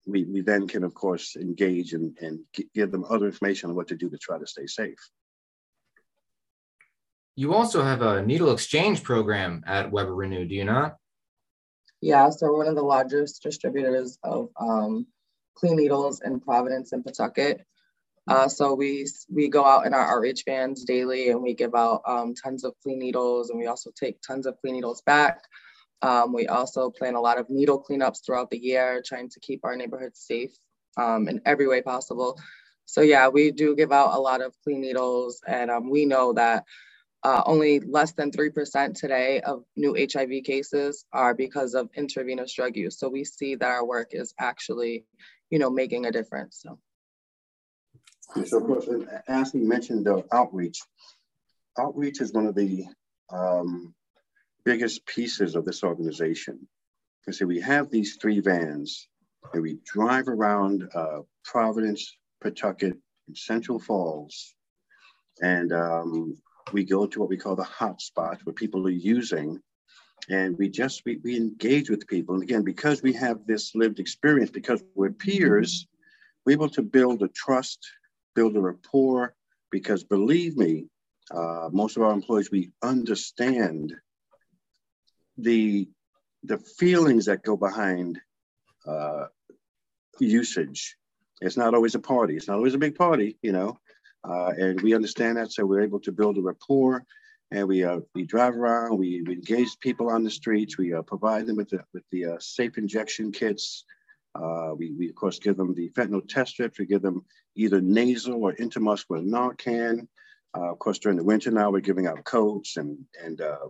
we, we then can of course engage and, and give them other information on what to do to try to stay safe. You also have a needle exchange program at Weber Renew, do you not? Yeah, so we're one of the largest distributors of um, clean needles in Providence and Pawtucket. Uh, so we we go out in our outreach vans daily and we give out um, tons of clean needles and we also take tons of clean needles back. Um, we also plan a lot of needle cleanups throughout the year, trying to keep our neighborhoods safe um, in every way possible. So yeah, we do give out a lot of clean needles, and um, we know that uh, only less than 3% today of new HIV cases are because of intravenous drug use. So we see that our work is actually, you know, making a difference. So. So, of course, and Ashley mentioned the outreach. Outreach is one of the um, biggest pieces of this organization. Because we have these three vans, and we drive around uh, Providence, Pawtucket, and Central Falls, and um, we go to what we call the hot spot where people are using, and we just we, we engage with people. And again, because we have this lived experience, because we're peers, we're able to build a trust build a rapport because believe me, uh, most of our employees, we understand the, the feelings that go behind uh, usage. It's not always a party. It's not always a big party, you know, uh, and we understand that. So we're able to build a rapport and we uh, we drive around. We, we engage people on the streets. We uh, provide them with the with the uh, safe injection kits. Uh, we, we of course give them the fentanyl test strips. We give them either nasal or intramuscular Narcan. Uh, of course, during the winter now, we're giving out coats and and um,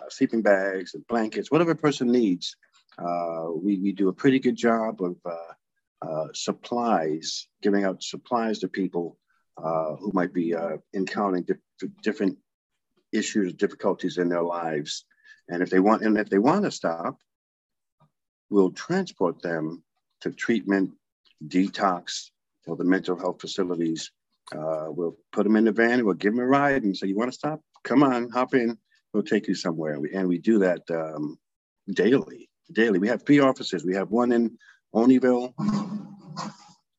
uh, sleeping bags and blankets, whatever a person needs. we we do a pretty good job of supplies, giving out supplies to people who might be encountering di- different issues, difficulties in their lives. And if they want, and if they want to stop, we'll transport them to treatment, detox, or the mental health facilities. Uh, we'll put them in the van and we'll give them a ride and say, "You want to stop? Come on, hop in. We'll take you somewhere." We, and we do that um, daily. Daily, we have three offices. We have one in Olneyville,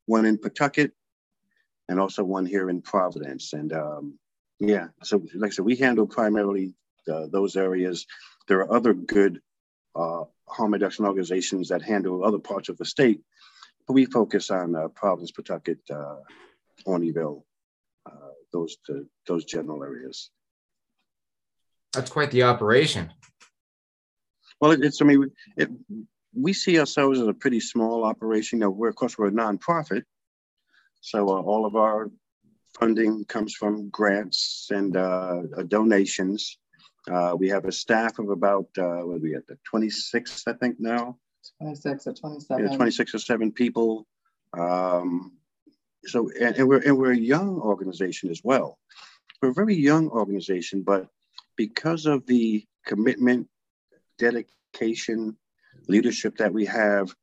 one in Pawtucket, and also one here in Providence. And um, yeah. So, like I said, we handle primarily uh, those areas. There are other good uh, harm reduction organizations that handle other parts of the state, but we focus on uh, Providence, Pawtucket, uh, Olneyville, uh, those those general areas. That's quite the operation. Well, it, it's I mean, it, we see ourselves as a pretty small operation. You know, we're of course we're a nonprofit, so uh, all of our funding comes from grants and uh, donations. Uh, we have a staff of about, uh, what are we at, the 26, I think now? 26 or 27. Yeah, 26 or seven people. Um, so, and, and, we're, and we're a young organization as well. We're a very young organization, but because of the commitment, dedication, leadership that we have,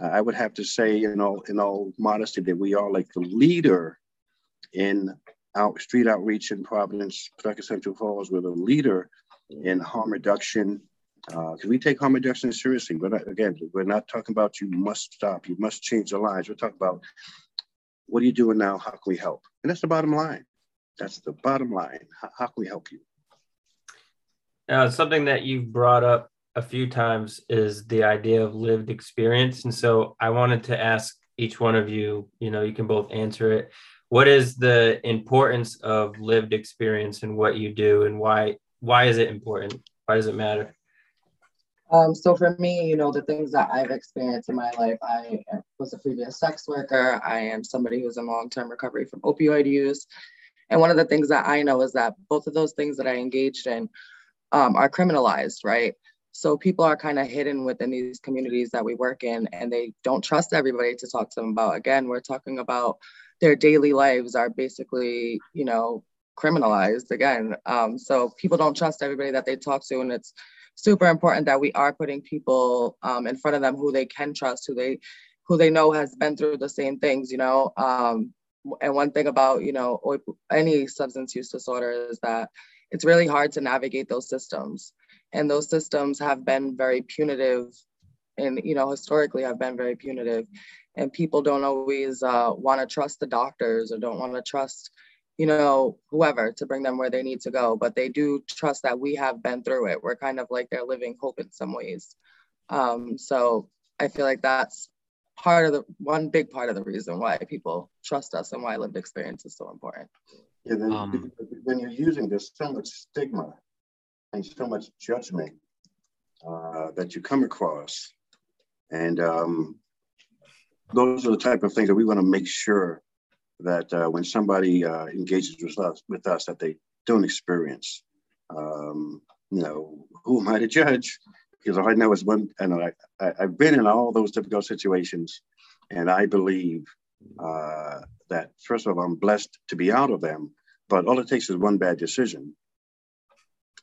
uh, I would have to say, in all in all modesty, that we are like the leader in out, street outreach in Providence, Pawtucket Central Falls. We're the leader in harm reduction because uh, we take harm reduction seriously. But again, we're not talking about you must stop, you must change the lives. We're talking about what are you doing now? How can we help? And that's the bottom line. That's the bottom line. How, how can we help you? Now, something that you've brought up a few times is the idea of lived experience. And so I wanted to ask each one of you, you know, you can both answer it what is the importance of lived experience in what you do and why why is it important? Why does it matter? Um, so for me you know the things that i've experienced in my life i was a previous sex worker. I am somebody who's in long-term recovery from opioid use. And one of the things that i know is that both of those things that i engaged in um, are criminalized right? So people are kind of hidden within these communities that we work in and they don't trust everybody to talk to them about. Again we're talking about their daily lives are basically, you know, criminalized again. Um, so people don't trust everybody that they talk to, and it's super important that we are putting people um, in front of them who they can trust, who they who they know has been through the same things, you know. Um, and one thing about you know any substance use disorder is that it's really hard to navigate those systems, and those systems have been very punitive, and you know historically have been very punitive and people don't always uh, want to trust the doctors or don't want to trust you know whoever to bring them where they need to go but they do trust that we have been through it. We're kind of like their living hope in some ways. Um, so i feel like that's part of the one big part of the reason why people trust us and why lived experience is so important. Yeah, then, um, when you're using there's so much stigma and so much judgment uh, that you come across. And um, those are the type of things that we want to make sure that uh, when somebody uh, engages with us, with us, that they don't experience. Um, you know, who am I to judge? Because all I know is one, and I, I, have been in all those difficult situations, and I believe uh, that first of all, I'm blessed to be out of them. But all it takes is one bad decision,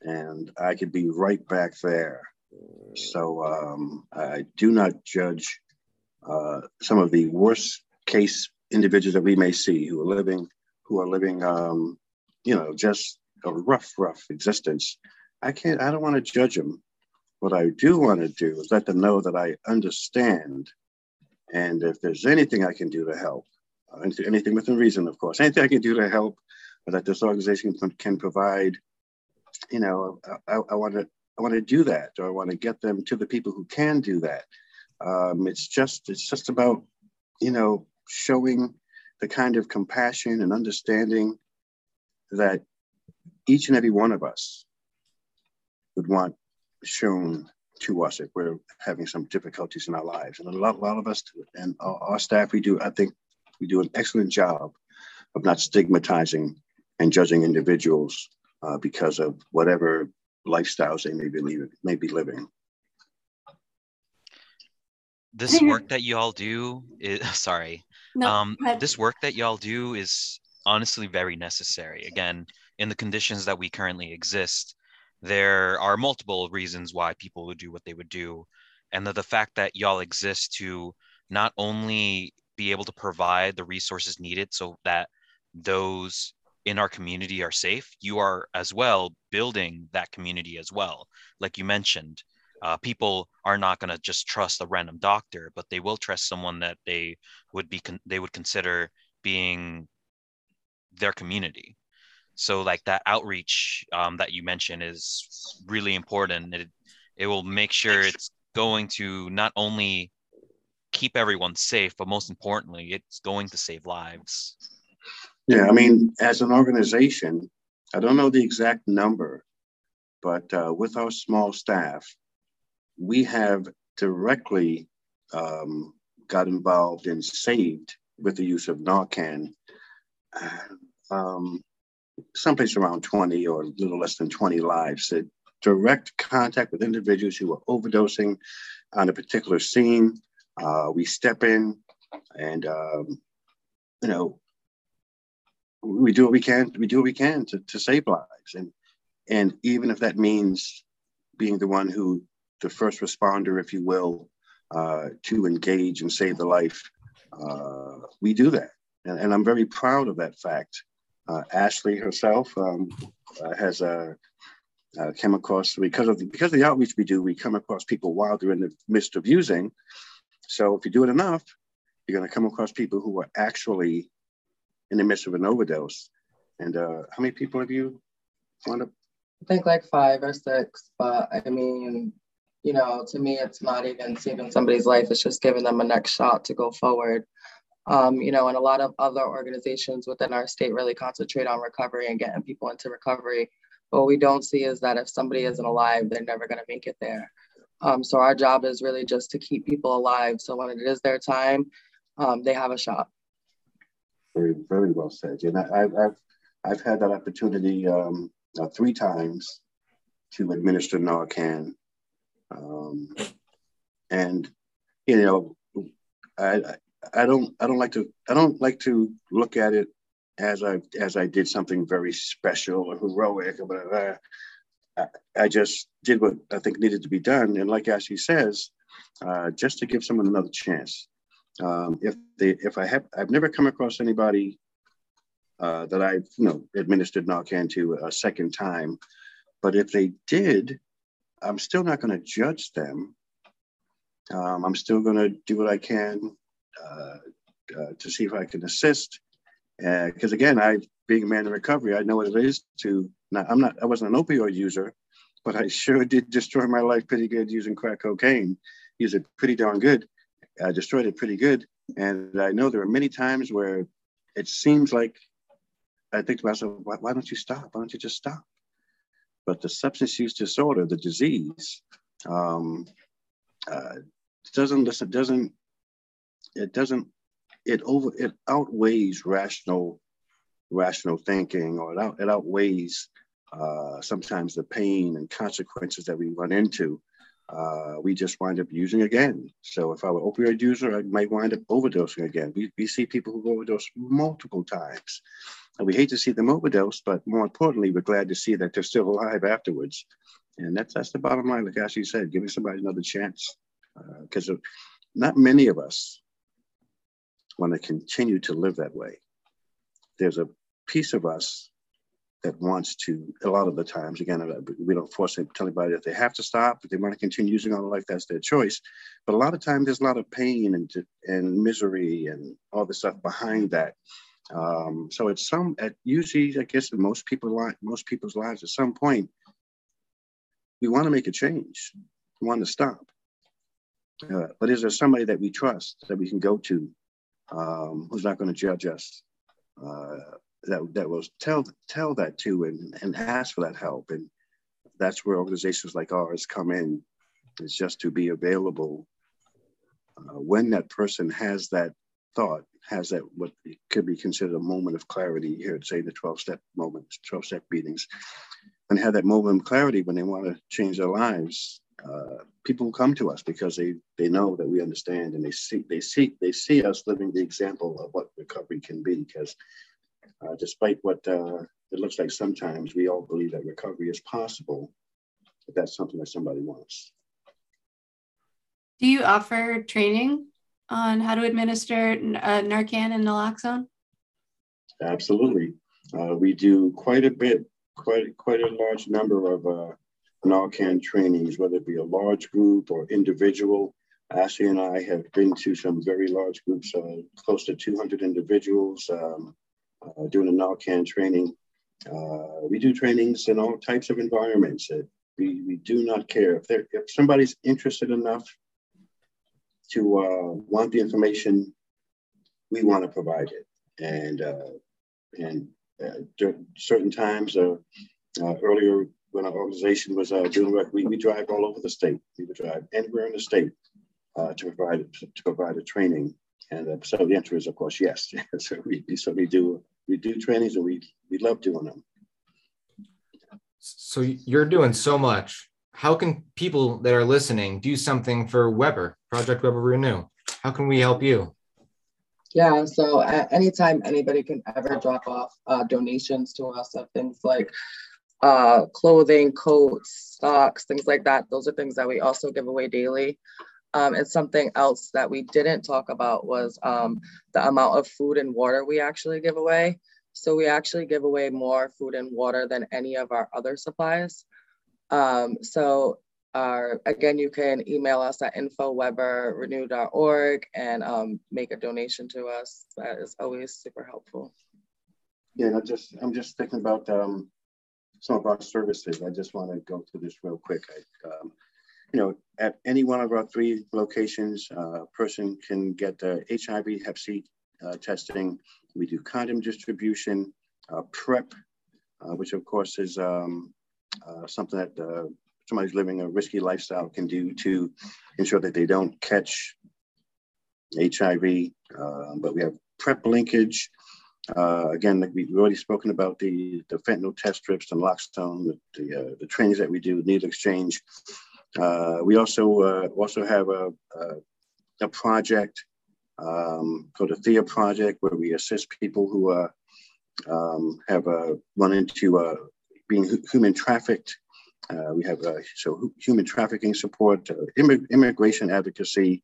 and I could be right back there. So um, I do not judge uh, some of the worst case individuals that we may see who are living, who are living, um, you know, just a rough, rough existence. I can't, I don't want to judge them. What I do want to do is let them know that I understand. And if there's anything I can do to help, anything within reason, of course, anything I can do to help that this organization can provide, you know, I, I want to I want to do that, or I want to get them to the people who can do that. Um, it's just it's just about you know showing the kind of compassion and understanding that each and every one of us would want shown to us if we're having some difficulties in our lives. And a lot, a lot of us and our, our staff, we do, I think we do an excellent job of not stigmatizing and judging individuals uh, because of whatever lifestyles they may be, living, may be living. This work that y'all do is sorry. No, um, this work that y'all do is honestly very necessary. Again, in the conditions that we currently exist, there are multiple reasons why people would do what they would do. And the, the fact that y'all exist to not only be able to provide the resources needed so that those in our community are safe, you are as well building that community as well. Like you mentioned, uh, people are not going to just trust a random doctor, but they will trust someone that they would be con- they would consider being their community. So like that outreach um, that you mentioned is really important. It it will make sure it's going to not only keep everyone safe, but most importantly, it's going to save lives. Yeah, I mean, as an organization, I don't know the exact number, but uh, with our small staff, we have directly um, got involved and saved with the use of Narcan. Um, someplace around 20 or a little less than 20 lives. That direct contact with individuals who are overdosing on a particular scene. Uh, we step in and, um, you know, we do what we can. We do what we can to, to save lives, and and even if that means being the one who, the first responder, if you will, uh, to engage and save the life, uh, we do that, and, and I'm very proud of that fact. Uh, Ashley herself um, uh, has uh, uh, come across because of the, because of the outreach we do. We come across people while they're in the midst of using. So if you do it enough, you're going to come across people who are actually in the midst of an overdose. And uh, how many people have you wound up? I think like five or six, but I mean, you know, to me, it's not even saving somebody's life. It's just giving them a next shot to go forward. Um, you know, and a lot of other organizations within our state really concentrate on recovery and getting people into recovery. But what we don't see is that if somebody isn't alive, they're never going to make it there. Um, so our job is really just to keep people alive. So when it is their time, um, they have a shot. Very, very well said. And I, have I've, I've had that opportunity um, uh, three times to administer Narcan. Um, and, you know, I, I don't, I don't like to, I don't like to look at it as I, as I did something very special or heroic whatever. I, I just did what I think needed to be done. And like Ashley says, uh, just to give someone another chance. Um, if they, if I have, I've never come across anybody uh, that I've, you know, administered Narcan to a second time, but if they did, I'm still not going to judge them. Um, I'm still going to do what I can uh, uh, to see if I can assist. Because again, I, being a man in recovery, I know what it is to. Not, I'm not. I wasn't an opioid user, but I sure did destroy my life pretty good using crack cocaine. Use it pretty darn good. I destroyed it pretty good. And I know there are many times where it seems like I think to myself, why, why don't you stop? Why don't you just stop? But the substance use disorder, the disease, um, uh, doesn't listen, doesn't, it doesn't, it over, it outweighs rational, rational thinking, or it, out, it outweighs uh, sometimes the pain and consequences that we run into uh, we just wind up using again. So if I were an opioid user, I might wind up overdosing again. We, we see people who overdose multiple times. And we hate to see them overdose, but more importantly, we're glad to see that they're still alive afterwards. And that's that's the bottom line, like Ashley said, giving somebody another chance. Because uh, not many of us want to continue to live that way. There's a piece of us that wants to, a lot of the times, again, uh, we don't force them, to tell anybody that they have to stop, if they want to continue using all life, that's their choice. But a lot of times there's a lot of pain and, and misery and all the stuff behind that. Um, so at some, at usually, I guess in most people, most people's lives, at some point, we want to make a change, we want to stop. Uh, but is there somebody that we trust that we can go to um, who's not going to judge us? Uh, that that was tell tell that to and, and ask for that help and that's where organizations like ours come in, is just to be available uh, when that person has that thought, has that what could be considered a moment of clarity here at say the 12 step moments, 12 step meetings, and have that moment of clarity when they want to change their lives. Uh, people come to us because they they know that we understand and they see they see they see us living the example of what recovery can be because uh, despite what uh, it looks like sometimes we all believe that recovery is possible if that's something that somebody wants. Do you offer training on how to administer uh, Narcan and naloxone? Absolutely. Uh, we do quite a bit, quite quite a large number of uh, Narcan trainings, whether it be a large group or individual. Ashley and I have been to some very large groups, uh, close to 200 individuals um, uh, doing a Narcan training. Uh, we do trainings in all types of environments. we, we do not care if, if somebody's interested enough to uh, want the information, we want to provide it. And uh, and uh, certain times, uh, earlier when our organization was doing work, we, we drive all over the state. We would drive anywhere in the state to provide to provide a training. And so the answer is, of course, yes. so we, we certainly do we do trainings, and we we love doing them. So you're doing so much. How can people that are listening do something for Weber, Project Weber Renew? How can we help you? Yeah, so at anytime anybody can ever drop off uh, donations to us of things like uh, clothing, coats, socks, things like that. Those are things that we also give away daily. Um, and something else that we didn't talk about was um, the amount of food and water we actually give away. So we actually give away more food and water than any of our other supplies. Um, so again, you can email us at infoweberrenew.org and um, make a donation to us. That is always super helpful. Yeah, I just I'm just thinking about um, some of our services. I just want to go through this real quick. I, um, you know, at any one of our three locations, uh, a person can get the HIV Hep C uh, testing. We do condom distribution, uh, PrEP, uh, which of course is um, uh, something that uh, somebody who's living a risky lifestyle can do to ensure that they don't catch HIV. but we have PrEP linkage. again, like we've already spoken about the, the fentanyl test strips and naloxone, the, the, the trainings that we do, needle exchange. Uh, we also uh, also have a, a, a project um, called the Thea Project, where we assist people who uh, um, have run into uh, being human trafficked. Uh, we have so human trafficking support, imm- immigration advocacy.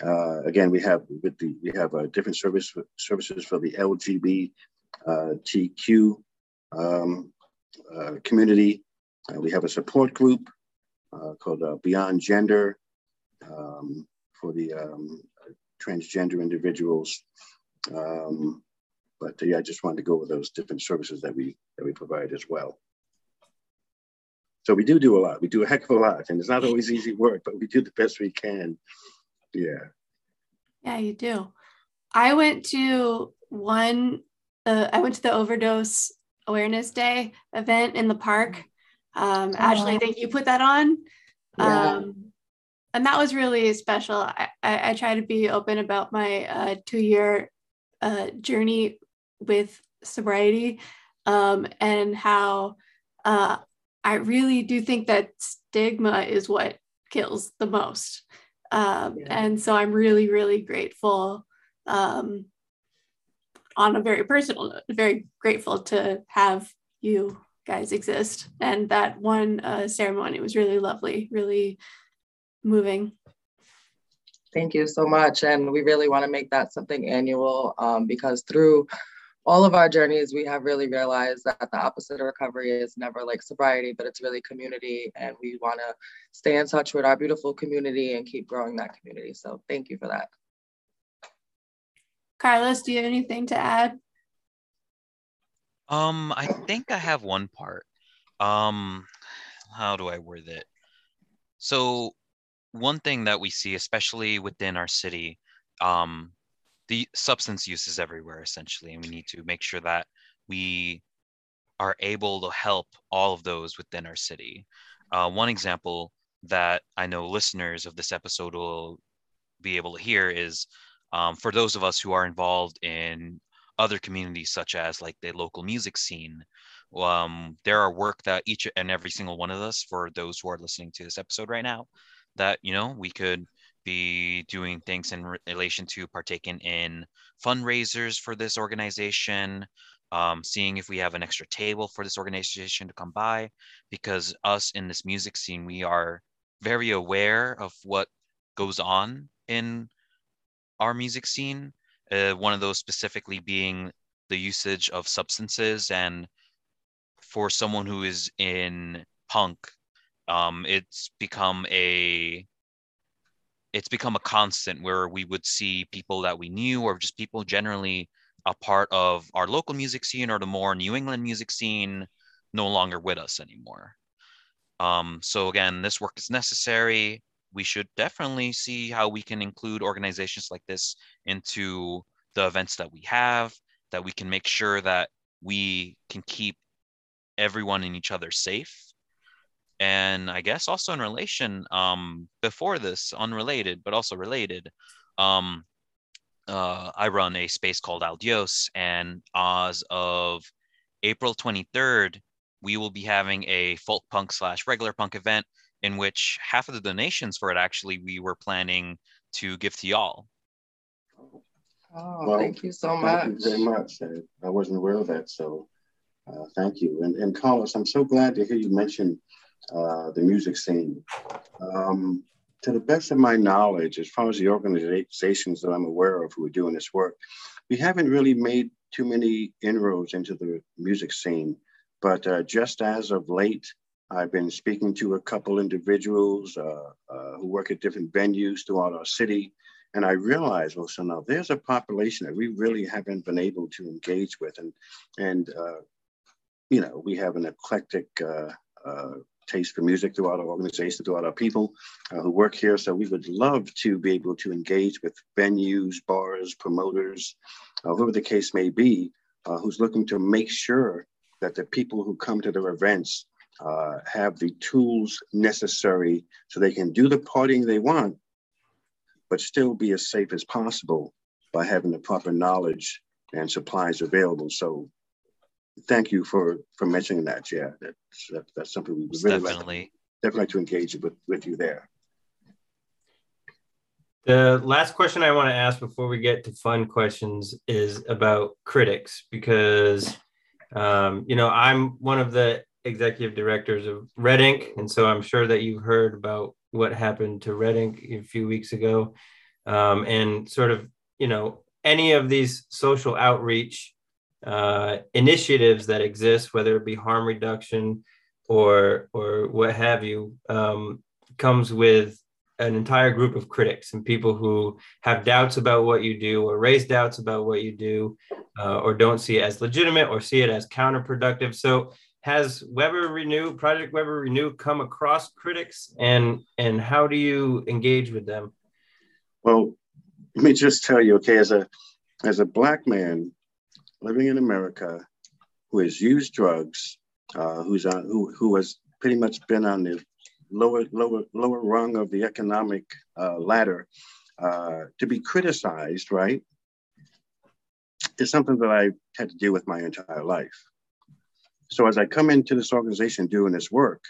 again, we have with the we have different service services for the LGBTQ um, community. we have a support group uh, called uh, Beyond Gender um, for the um, transgender individuals. Um, but uh, yeah, I just wanted to go over those different services that we that we provide as well. So we do do a lot. We do a heck of a lot, and it's not always easy work, but we do the best we can. Yeah. Yeah, you do. I went to one. Uh, I went to the overdose awareness day event in the park um, oh. Ashley, I think you put that on. Yeah. Um, and that was really special. I, I, I, try to be open about my uh, two year uh, journey with sobriety um, and how uh, I really do think that stigma is what kills the most. Um, yeah. And so I'm really, really grateful um, on a very personal note, very grateful to have you guys exist. And that one uh, ceremony was really lovely, really moving. Thank you so much. And we really want to make that something annual um, because through all of our journeys, we have really realized that the opposite of recovery is never like sobriety, but it's really community. And we want to stay in touch with our beautiful community and keep growing that community. So thank you for that. Carlos, do you have anything to add? Um, I think I have one part. Um, how do I word it? So, one thing that we see, especially within our city, um, the substance use is everywhere essentially, and we need to make sure that we are able to help all of those within our city. Uh, one example that I know listeners of this episode will be able to hear is um, for those of us who are involved in other communities, such as like the local music scene. Um, there are work that each and every single one of us, for those who are listening to this episode right now, that you know we could be doing things in relation to partaking in fundraisers for this organization, um, seeing if we have an extra table for this organization to come by, because us in this music scene, we are very aware of what goes on in our music scene. Uh, one of those specifically being the usage of substances, and for someone who is in punk, um, it's become a it's become a constant where we would see people that we knew or just people generally a part of our local music scene or the more New England music scene no longer with us anymore. Um, so again, this work is necessary. We should definitely see how we can include organizations like this into the events that we have, that we can make sure that we can keep everyone and each other safe. And I guess also in relation, um, before this, unrelated but also related, um, uh, I run a space called Aldios, and as of April 23rd, we will be having a folk punk slash regular punk event in which half of the donations for it actually we were planning to give to y'all. Oh, well, thank you so much. Thank you very much. I wasn't aware of that, so uh, thank you. And, and Carlos, I'm so glad to hear you mention uh, the music scene. Um, to the best of my knowledge, as far as the organizations that I'm aware of who are doing this work, we haven't really made too many inroads into the music scene. But uh, just as of late, I've been speaking to a couple individuals uh, uh, who work at different venues throughout our city. And I realized, well, so now there's a population that we really haven't been able to engage with. And, and uh, you know, we have an eclectic uh, uh, taste for music throughout our organization, throughout our people uh, who work here. So we would love to be able to engage with venues, bars, promoters, whoever the case may be, who's looking to make sure that the people who come to their events uh, have the tools necessary so they can do the partying they want, but still be as safe as possible by having the proper knowledge and supplies available. So thank you for for mentioning that. Yeah, that's that, that's something we would really definitely like, definitely like to engage with with you there. The last question I want to ask before we get to fun questions is about critics because um, you know I'm one of the executive directors of Red Ink, and so I'm sure that you've heard about what happened to Red Ink a few weeks ago, um, and sort of you know any of these social outreach uh, initiatives that exist, whether it be harm reduction or or what have you, um, comes with an entire group of critics and people who have doubts about what you do or raise doubts about what you do uh, or don't see it as legitimate or see it as counterproductive. So has Weber Renew, Project Weber Renew come across critics and and how do you engage with them? Well, let me just tell you, okay, as a as a black man living in America who has used drugs, uh, who's on, who, who has pretty much been on the lower, lower, lower rung of the economic uh, ladder, uh, to be criticized, right, is something that I've had to deal with my entire life. So as I come into this organization doing this work,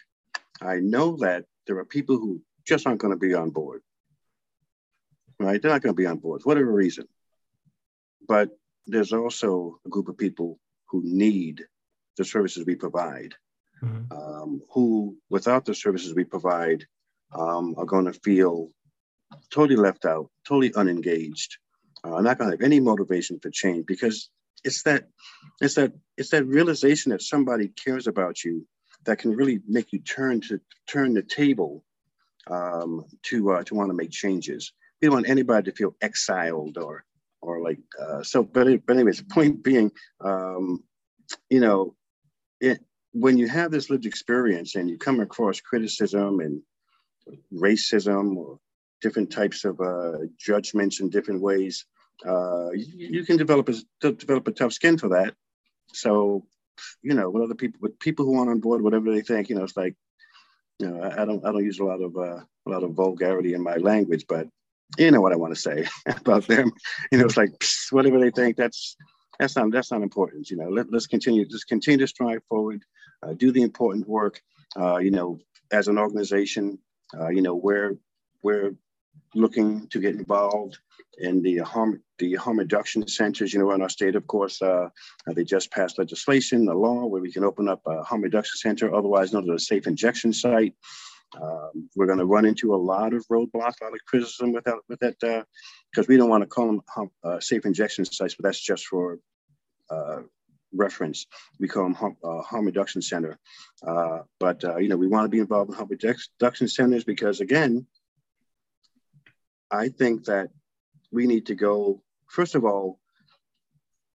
I know that there are people who just aren't going to be on board, right? They're not going to be on board for whatever reason. But there's also a group of people who need the services we provide, mm-hmm. um, who, without the services we provide, um, are going to feel totally left out, totally unengaged, uh, not going to have any motivation for change because it's that, it's that, it's that realization that somebody cares about you that can really make you turn to turn the table um, to uh, to want to make changes. We don't want anybody to feel exiled or or like uh, so. But but anyways, the point being, um, you know, it when you have this lived experience and you come across criticism and racism or different types of uh, judgments in different ways, uh, you, you, can develop a develop a tough skin for that. So you know, what other people, with people who aren't on board, whatever they think, you know, it's like, you know, I, I don't, I don't use a lot of, uh, a lot of vulgarity in my language, but you know what I want to say about them. You know, it's like psst, whatever they think. That's that's not that's not important. You know, let, let's continue. Just continue to strive forward. Uh, do the important work. Uh, you know, as an organization, uh, you know, we're we're looking to get involved in the harm the harm reduction centers. You know, in our state, of course, uh, they just passed legislation, the law, where we can open up a harm reduction center, otherwise known as a safe injection site. Um, we're going to run into a lot of roadblocks, a lot of criticism with that, with that, because uh, we don't want to call them uh, safe injection sites, but that's just for uh, reference. We call them harm, uh, harm reduction center. Uh, but uh, you know, we want to be involved in harm reduction centers because, again, I think that we need to go. First of all,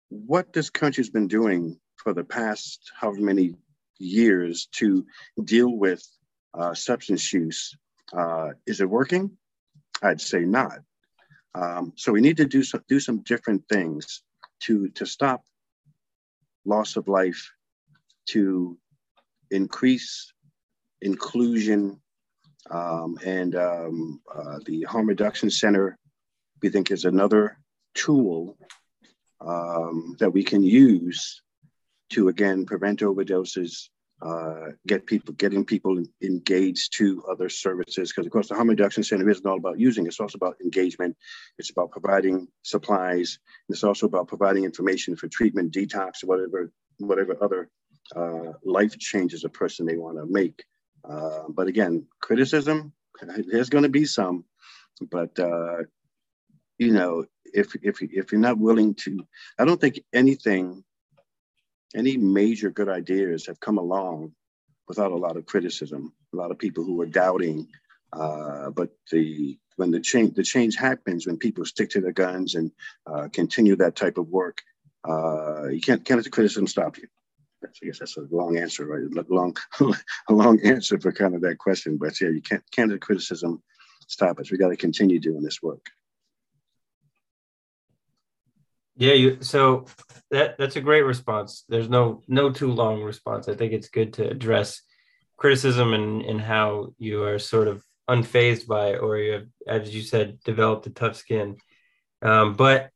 what this country's been doing for the past however many years to deal with uh, substance use. Uh, is it working? I'd say not. Um, so we need to do some do some different things to to stop loss of life, to increase inclusion, um, and um, uh, the harm reduction center we think is another tool um, that we can use to again prevent overdoses uh, get people getting people engaged to other services. Because of course the harm reduction center isn't all about using it's also about engagement. It's about providing supplies. It's also about providing information for treatment detox whatever whatever other uh, life changes a person may want to make uh, but again criticism there's going to be some but uh, you know if if if you're not willing to i don't think anything any major good ideas have come along without a lot of criticism, a lot of people who are doubting. Uh, but the when the change the change happens when people stick to their guns and uh, continue that type of work, uh, you can't can't let the criticism stop you. I guess that's a long answer, right? Long a long answer for kind of that question. But yeah, you can't let criticism stop us. We got to continue doing this work. Yeah, you so that that's a great response. There's no no too long response. I think it's good to address criticism and and how you are sort of unfazed by it, or you have, as you said, developed a tough skin. Um, but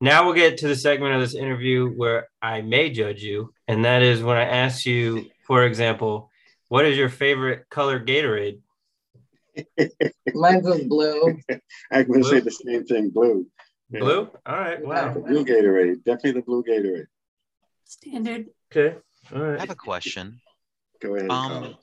now we'll get to the segment of this interview where I may judge you, and that is when I ask you, for example, what is your favorite color Gatorade? Mine's is blue. I'm going to say the same thing, blue. Blue? All right. Wow. The blue Gatorade. Definitely the blue Gatorade. Standard. Okay. All right. I have a question. Go ahead. Um,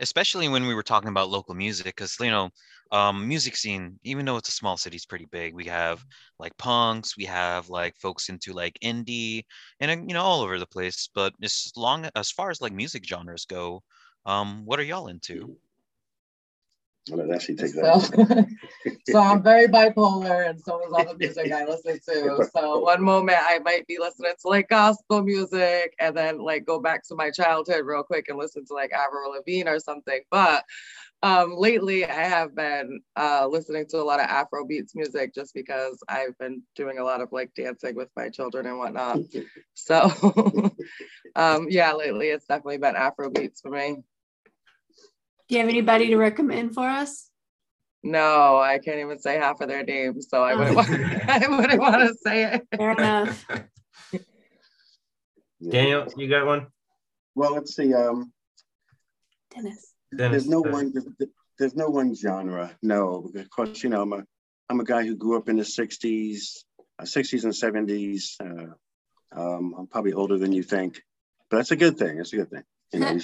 especially when we were talking about local music, because you know, um, music scene, even though it's a small city, it's pretty big. We have like punks, we have like folks into like indie, and you know, all over the place. But as long as far as like music genres go, um, what are y'all into? I'll let Ashley take So, that. so I'm very bipolar, and so is all the music I listen to. So one moment I might be listening to like gospel music, and then like go back to my childhood real quick and listen to like Avril Lavigne or something. But um, lately, I have been uh, listening to a lot of Afro beats music just because I've been doing a lot of like dancing with my children and whatnot. So um, yeah, lately it's definitely been Afro beats for me. Do you have anybody to recommend for us? No, I can't even say half of their names, so I wouldn't want, I wouldn't want to say it. Fair enough. Daniel, you got one? Well, let's see. Um, Dennis. Dennis, there's no one. There's, there's no one genre. No, of course, you know, I'm a I'm a guy who grew up in the '60s, uh, '60s and '70s. Uh, um, I'm probably older than you think, but that's a good thing. It's a good thing. You know,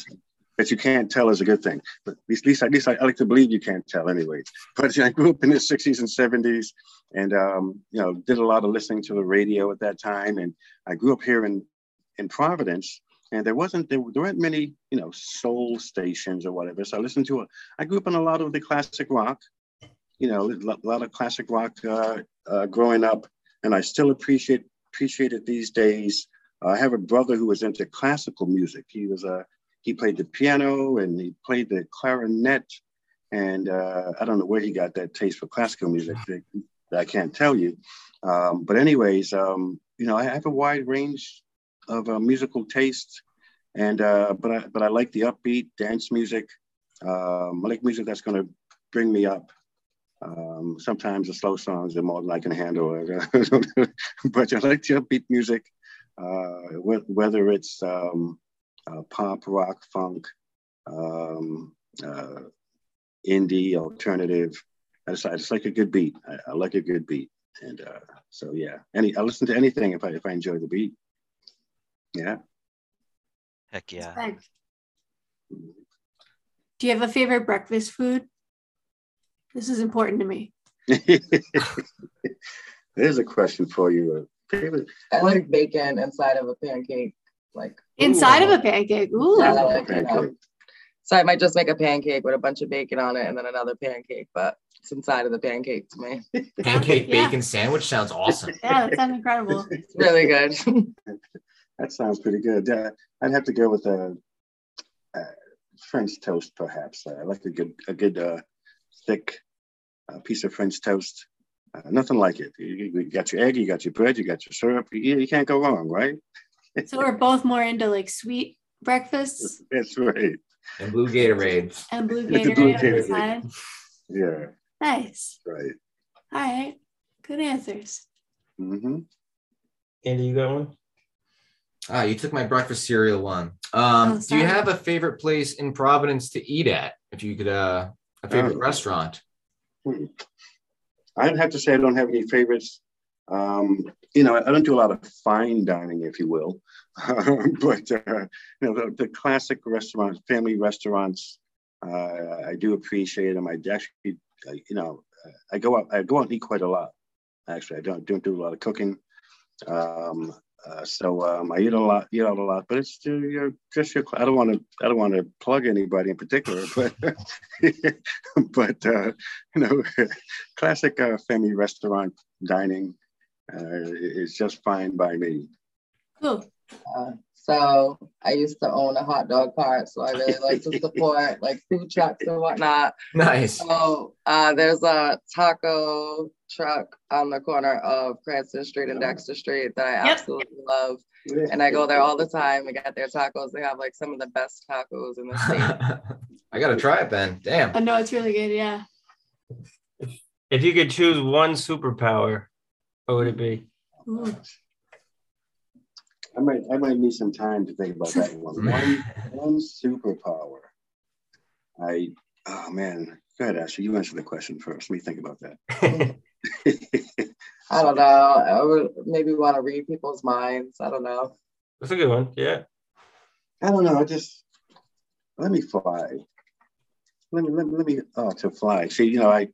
that you can't tell is a good thing. But at least, at least, at least I, I like to believe you can't tell anyway. But you know, I grew up in the 60s and 70s and, um, you know, did a lot of listening to the radio at that time. And I grew up here in, in Providence and there wasn't, there, there weren't many, you know, soul stations or whatever. So I listened to, a, I grew up on a lot of the classic rock, you know, a lot of classic rock uh, uh, growing up. And I still appreciate, appreciate it these days. I have a brother who was into classical music. He was a he played the piano and he played the clarinet. And uh, I don't know where he got that taste for classical music. That, I can't tell you. Um, but anyways, um, you know, I have a wide range of uh, musical taste. and uh, but I but I like the upbeat dance music. Um, I like music that's going to bring me up. Um, sometimes the slow songs are more than I can handle, but I like the upbeat music, uh, whether it's um, uh, pop, rock, funk, um, uh, indie, alternative. I just, I just like a good beat. I, I like a good beat, and uh, so yeah. Any I listen to anything if I if I enjoy the beat. Yeah. Heck yeah. Respect. Do you have a favorite breakfast food? This is important to me. There's a question for you. Favorite? I like bacon inside of a pancake. Like inside ooh. of a pancake. Ooh. Yeah, I like pancake. So I might just make a pancake with a bunch of bacon on it and then another pancake, but it's inside of the pancake to me. Pancake yeah. bacon sandwich sounds awesome. Yeah, that sounds incredible. It's really good. that sounds pretty good. Uh, I'd have to go with a, a French toast, perhaps. I like a good, a good uh, thick uh, piece of French toast. Uh, nothing like it. You, you, got your egg, you got your bread, you got your syrup. You, you can't go wrong, right? So we're both more into like sweet breakfasts. That's right. And blue Gatorade. And blue Gatorade, blue Gatorade. Yeah. Nice. Right. All right. Good answers. Mm-hmm. Andy, you got one? Ah, you took my breakfast cereal one. Um, oh, do you have a favorite place in Providence to eat at? If you could, uh, a favorite um, restaurant. Hmm. I'd have to say I don't have any favorites. Um, you know, I don't do a lot of fine dining, if you will, but uh, you know, the, the, classic restaurants, family restaurants, uh, I do appreciate them. I actually, you know, I go out, I go out and eat quite a lot. Actually, I don't don't do a lot of cooking. Um, uh, so um, I eat a lot, eat out a lot, but it's your just your. I don't want to, I don't want to plug anybody in particular, but but uh, you know, classic uh, family restaurant dining uh, is just fine by me. Cool. Uh, so I used to own a hot dog cart, so I really like to support like food trucks and whatnot. Nice. So uh, there's a taco truck on the corner of Cranston Street and Dexter Street that I yep. absolutely love. And I go there all the time and get their tacos. They have like some of the best tacos in the state. I gotta try it then. Damn. I know it's really good, yeah. If you could choose one superpower, what would it be? I might I might need some time to think about that one. one one superpower. I oh man, go ahead, Ashley. You answer the question first. Let me think about that. I don't know. I would maybe want to read people's minds. I don't know. That's a good one. Yeah. I don't know. I just let me fly. Let me let me, let me oh to fly. See, you know, I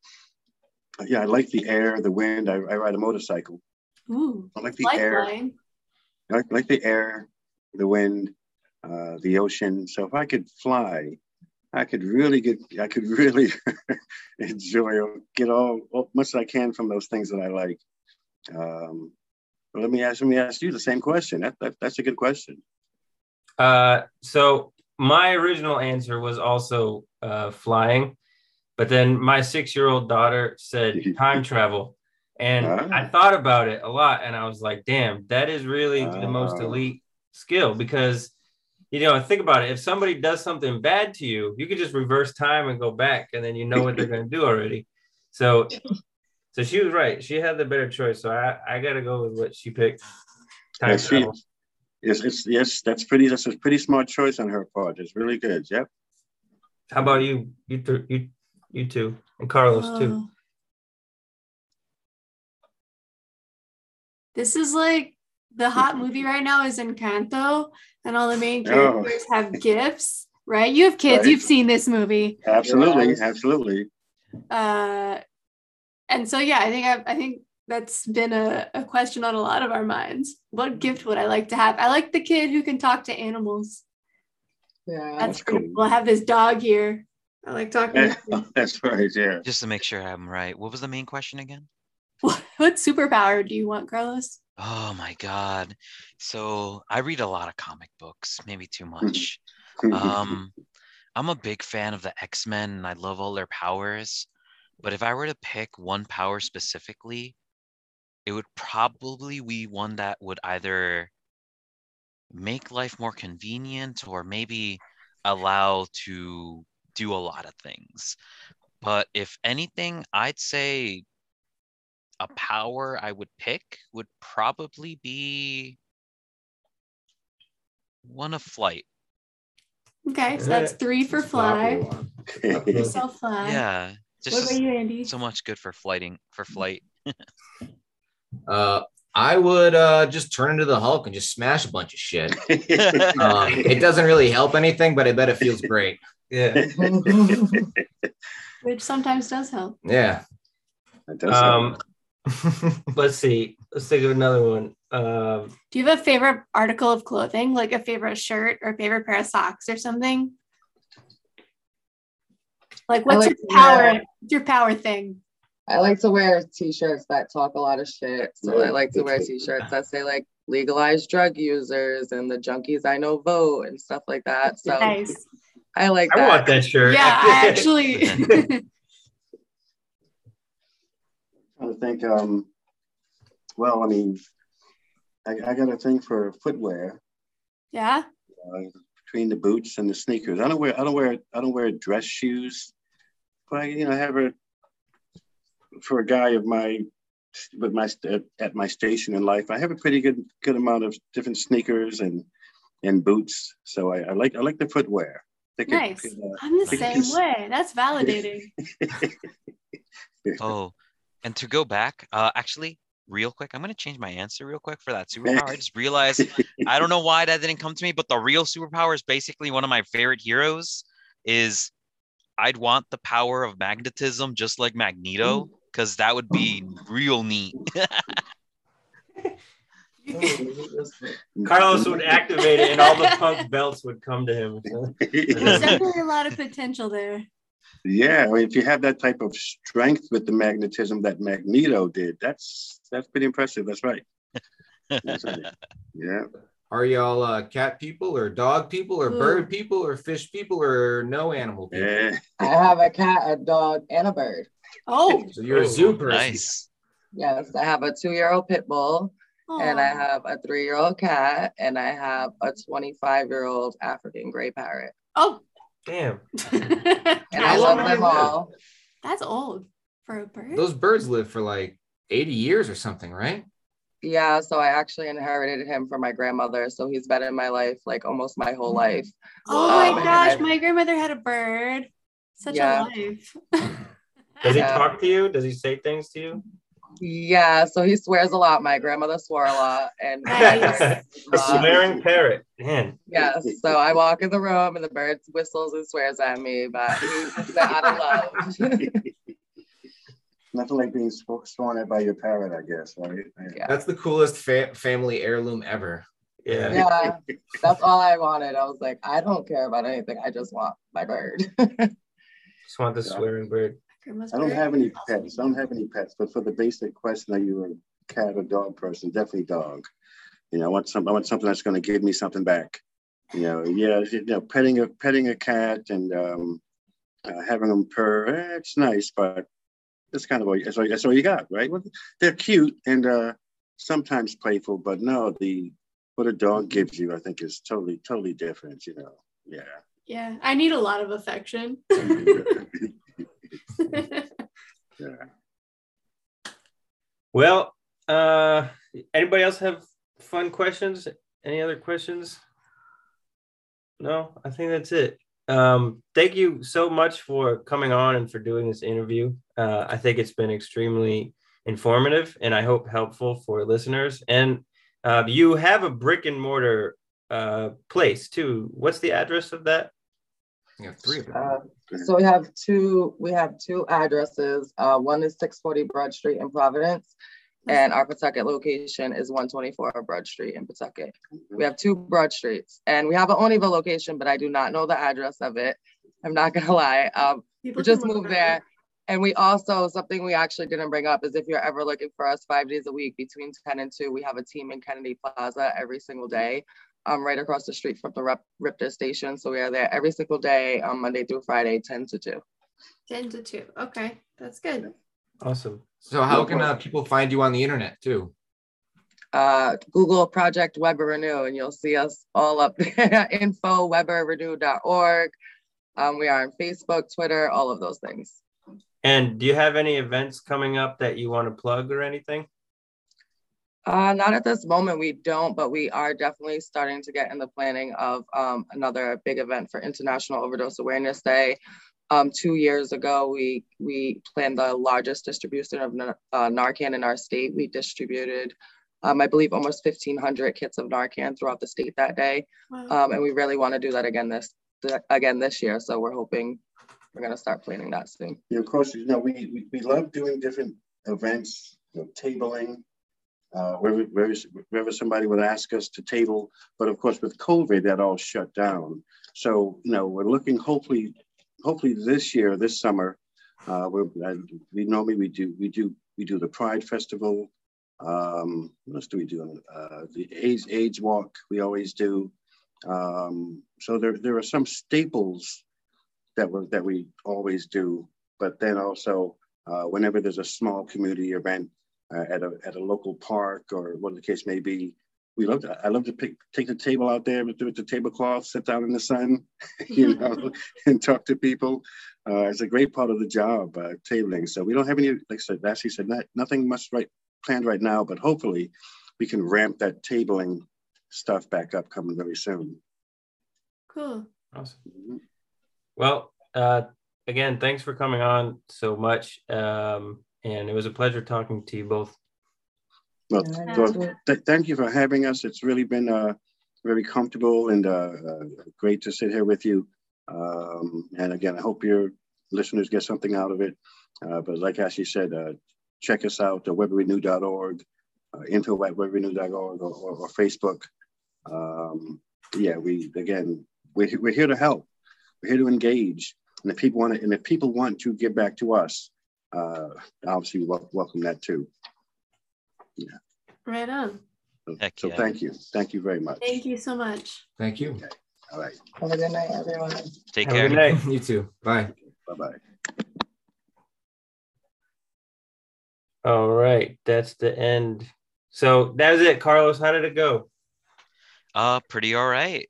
yeah, I like the air, the wind. I, I ride a motorcycle. Ooh, I like the air. I like, like the air, the wind, uh, the ocean. So if I could fly, I could really get, I could really enjoy or get all, all much as I can from those things that I like. Um, but let me ask, let me ask you the same question. That, that that's a good question. Uh, so my original answer was also uh, flying, but then my six-year-old daughter said time travel, and uh, I thought about it a lot, and I was like, "Damn, that is really uh, the most ah. elite skill." Because you know, think about it. If somebody does something bad to you, you could just reverse time and go back, and then you know what they're going to do already. So, so she was right. She had the better choice. So I, I got to go with what she picked. Time yes, travel. Yes, it's, yes, that's pretty. That's a pretty smart choice on her part. It's really good. Yep. How about you? You, th- you, you too, and Carlos uh, too. This is like the hot movie right now is Encanto, and all the main oh. characters oh. have gifts, right? You have kids, right. you've seen this movie. Absolutely, yes. absolutely. Uh, and so yeah, I think I've, I think that's been a, a question on a lot of our minds. What gift would I like to have? I like the kid who can talk to animals. Yeah, that's, that's cool. cool. I have this dog here. I like talking. that's right. Yeah. Just to make sure I'm right. What was the main question again? What, what superpower do you want, Carlos? Oh my god. So I read a lot of comic books, maybe too much. um I'm a big fan of the X-Men and I love all their powers. But if I were to pick one power specifically, it would probably be one that would either make life more convenient or maybe allow to do a lot of things. But if anything, I'd say a power I would pick would probably be one of flight. Okay, so that's three for It's a popular fly. Yourself fly. yeah, What about you, Andy? so much good for flighting for flight. Uh, I would uh, just turn into the Hulk and just smash a bunch of shit. Um, it doesn't really help anything, but I bet it feels great. Yeah. Which sometimes does help. Yeah. That does Um, sound- let's see. Let's think of another one. Um, Do you have a favorite article of clothing, like a favorite shirt or favorite pair of socks or something? Like, what's like your power? wear- your power thing? I like to wear t-shirts that talk a lot of shit. So I like to wear t-shirts that say like legalized drug users and the junkies I know vote and stuff like that. So Nice. I like I that. want that shirt. Yeah, I actually. trying to think. Um, well, I mean, I, I got a thing for footwear yeah. uh, between the boots and the sneakers. I don't wear. I don't wear. I don't wear dress shoes. But I, you know, I have a for a guy of my with my st- at my station in life. I have a pretty good good amount of different sneakers and and boots. So I, I like I like the footwear. They could- Nice. could, uh, I'm the same this- way. That's validating. Oh, and to go back, uh, actually, real quick, I'm gonna change my answer real quick for that superpower. I just realized I don't know why that didn't come to me, but the real superpower is basically one of my favorite heroes. Is I'd want the power of magnetism, just like Magneto, because that would be real neat. Carlos would activate it, and all the punk belts would come to him. There's definitely a lot of potential there. Yeah, I mean, if you have that type of strength with the magnetism that Magneto did, that's that's pretty impressive. That's right. That's right. Yeah. Are y'all uh, cat people or dog people or Ooh. bird people or fish people or no animal people? Yeah. I have a cat, a dog, and a bird. Oh, So you're a Oh, zoo person. nice. Yes, I have a two-year-old pit bull, and I have a three-year-old cat, and I have a 25-year-old African gray parrot. oh. Damn. And I love them all. That's old for a bird. Those birds live for like 80 years or something, right? Yeah, so I actually inherited him from my grandmother. So he's been in my life like almost my whole life. oh my Um, gosh, and- my grandmother had a bird. Such Yeah. a life. Does he Yeah. talk to you? Does he say things to you? Yeah, so he swears a lot. My grandmother swore a lot. And Nice. A Uh, swearing parrot. Man. yes, so I walk in the room and the bird whistles and swears at me, but he's out of love. Nothing like being sw- sworn at by your parrot, I guess, right? Yeah. That's the coolest fa- family heirloom ever. Yeah. yeah, that's all I wanted. I was like, I don't care about anything. I just want my bird. Just want the swearing bird. Grandma's I don't have any pets. I don't have any pets, but for the basic question, are you a cat or dog person? Definitely dog. You know, I want some. I want something that's going to give me something back. You know, yeah, you know, petting a petting a cat and um, uh, having them purr. Eh, it's nice, but that's kind of all. That's all, that's all you got, right? Well, they're cute and uh, sometimes playful, but no, the what a dog gives you, I think, is totally totally different. You know, yeah. Yeah, I need a lot of affection. yeah. Well, uh, anybody else have fun questions? Any other questions? No, I think that's it. Um, thank you so much for coming on and for doing this interview. Uh, I think it's been extremely informative and I hope helpful for listeners. And uh, you have a brick and mortar uh, place too. What's the address of that? You have three of them. So we have two. We have two addresses. Uh, one is 640 Broad Street in Providence, and our Pawtucket location is 124 Broad Street in Pawtucket. We have two Broad Streets, and we have an Olneyville location, but I do not know the address of it. I'm not gonna lie. Um, People we just can moved there. And we also, something we actually didn't bring up is if you're ever looking for us five days a week between 10 and 2, we have a team in Kennedy Plaza every single day, um, right across the street from the Rep- RIPTA station. So we are there every single day, um, Monday through Friday, 10 to 2. 10 to 2. Okay, that's good. Awesome. So how can uh, people find you on the internet too? uh, Google Project Weber Renew, and you'll see us all up there. Info weberrenew.org. Um, we are on Facebook, Twitter, all of those things. And do you have any events coming up that you want to plug or anything? Uh, not at this moment, we don't, but we are definitely starting to get in the planning of um, another big event for International Overdose Awareness Day. Um, two years ago, we we planned the largest distribution of uh, Narcan in our state. We distributed, um, I believe, almost 1,500 kits of Narcan throughout the state that day, Wow. um, and we really want to do that again this again this year. So we're hoping we're gonna start planning that soon. Yeah, of course, you know, we, we, we love doing different events, you know, tabling, uh, wherever, wherever, wherever somebody would ask us to table. But of course, with COVID, that all shut down. So, you know, we're looking hopefully, hopefully this year, this summer, uh, we're, uh, we normally we do, we do, we do the Pride Festival. Um, what else do we do? Uh, the AIDS, AIDS Walk, we always do. Um, so there, there are some staples that we that we always do. But then also, uh, whenever there's a small community event uh, at a at a local park or what the case may be, we love to. I love to pick take the table out there with, with the tablecloth, sit down in the sun, you know, and talk to people. Uh, it's a great part of the job, uh, tabling. So we don't have any, like I said, Lassie said, not, nothing much right planned right now, but hopefully we can ramp that tabling stuff back up coming very soon. Cool. Awesome. Mhm. Well, uh, again, thanks for coming on so much. Um, and it was a pleasure talking to you both. Well, Yeah, so absolutely. th- thank you for having us. It's really been uh, very comfortable and uh, uh, great to sit here with you. Um, and again, I hope your listeners get something out of it. Uh, but like Ashley said, uh, check us out at webrenew.org, uh, info at webrenew.org or, or, or Facebook. Um, yeah, we again, we're, we're here to help. We're here to engage. And if people want to, and if people want to give back to us, uh, obviously we welcome that too. Yeah. Right on. So, Heck so yeah. thank you. Thank you very much. Thank you so much. Thank you. All right. Have a good night, everyone. Take Have care. good night. you too. Bye. Bye bye. All right, that's the end. So that was it, Carlos. How did it go? Uh, pretty all right.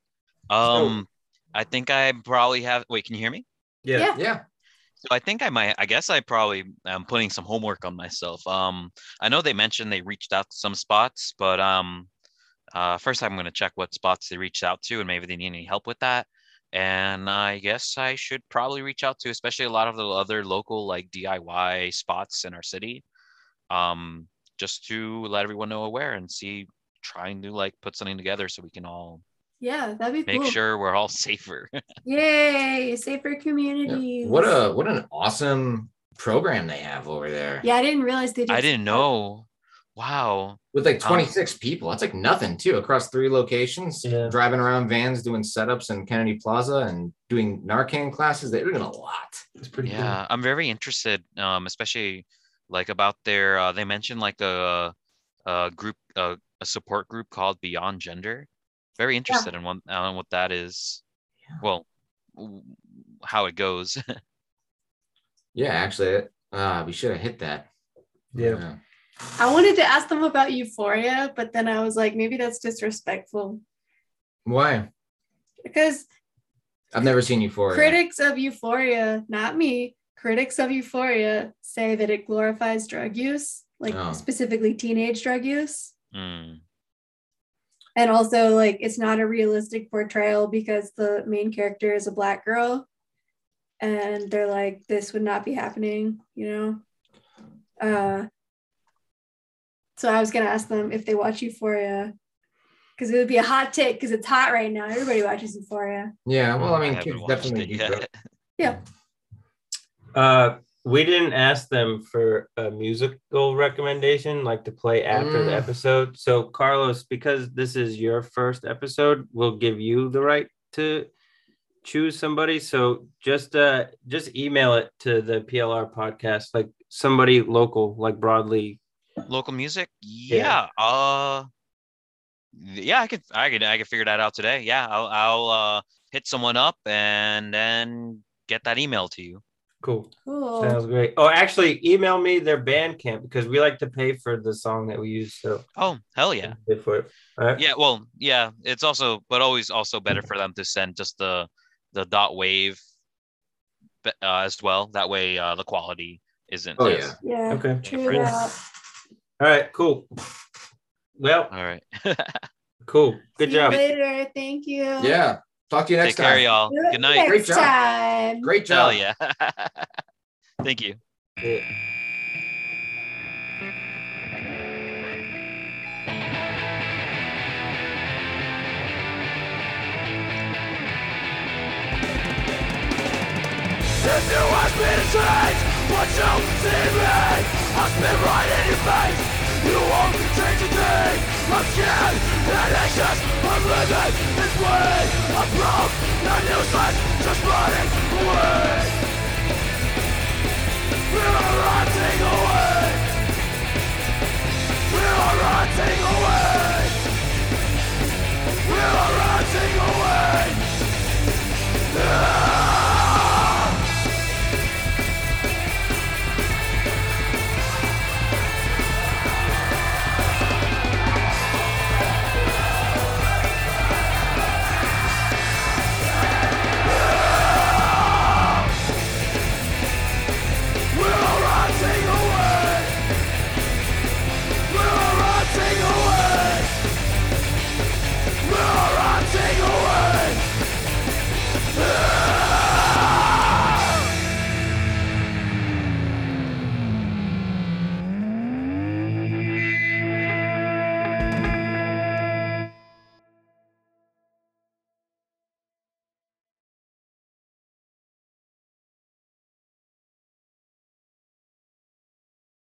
Um, I think I probably have. Wait, can you hear me? Yeah. Yeah. So I think I might. I guess I probably am putting some homework on myself. Um, I know they mentioned they reached out to some spots, but um, uh, first I'm gonna check what spots they reached out to, and maybe they need any help with that. And I guess I should probably reach out to, especially a lot of the other local like DIY spots in our city, um, just to let everyone know aware and see, trying to like put something together so we can all Yeah, that'd be make cool. sure we're all safer. Yay, safer Yeah. What a what an awesome program they have over there. Yeah, I didn't realize they. Did I didn't know. Wow. With like Um, 26 people. That's like nothing too across three locations. Yeah. Driving around vans doing setups in Kennedy Plaza and doing Narcan classes. They're doing a lot. It's pretty Yeah, I'm very interested, um, especially like about their. Uh, they mentioned like a, a group, a, a support group called Beyond Gender. Very interested in one on what that is. Yeah. Well, w- how it goes. Yeah, actually, uh, we should have hit that. Yeah. I wanted to ask them about Euphoria, but then I was like, maybe that's disrespectful Why? because I've never seen Euphoria. critics of Euphoria, not me, critics of Euphoria say that it glorifies drug use, like Oh. specifically teenage drug use. Mm, And also, like, it's not a realistic portrayal because the main character is a black girl. And they're like, this would not be happening, you know? Uh, so I was going to ask them if they watch Euphoria because it would be a hot take because it's hot right now. Everybody watches Euphoria. Yeah, well, I mean, haven't kids definitely it do drugs. yet. Yeah. Uh, we didn't ask them for a musical recommendation, like to play after the Mm. episode. So, Carlos, because this is your first episode, we'll give you the right to choose somebody. So just uh just email it to the PLR podcast, like somebody local, like broadly. Local music? Yeah. Uh yeah, I could I could I could figure that out today. Yeah, I'll I'll uh hit someone up and then get that email to you. Cool. Cool. Sounds great. Oh, actually, email me their Bandcamp because we like to pay for the song that we use. So Oh, hell yeah. pay for it. All right. Yeah, well, yeah, it's also, but always also better for them to send just the the dot wave uh, as well. That way, uh, the quality isn't. Oh, as- Yeah. Okay. True Yeah. that. All right. Cool. Well, All right. cool. Good See you job. later. Thank you. Yeah. Talk to you next Take care, time. y'all. Good night. Next Great job. time. Great job. Hell yeah. Thank you. Yeah. If you ask me to change what you see me I spit right in your face You won't change a thing I'm scared and anxious I'm living this way I'm broke, not useless Just running away We are rotting away We are rotting away We are rotting away yeah.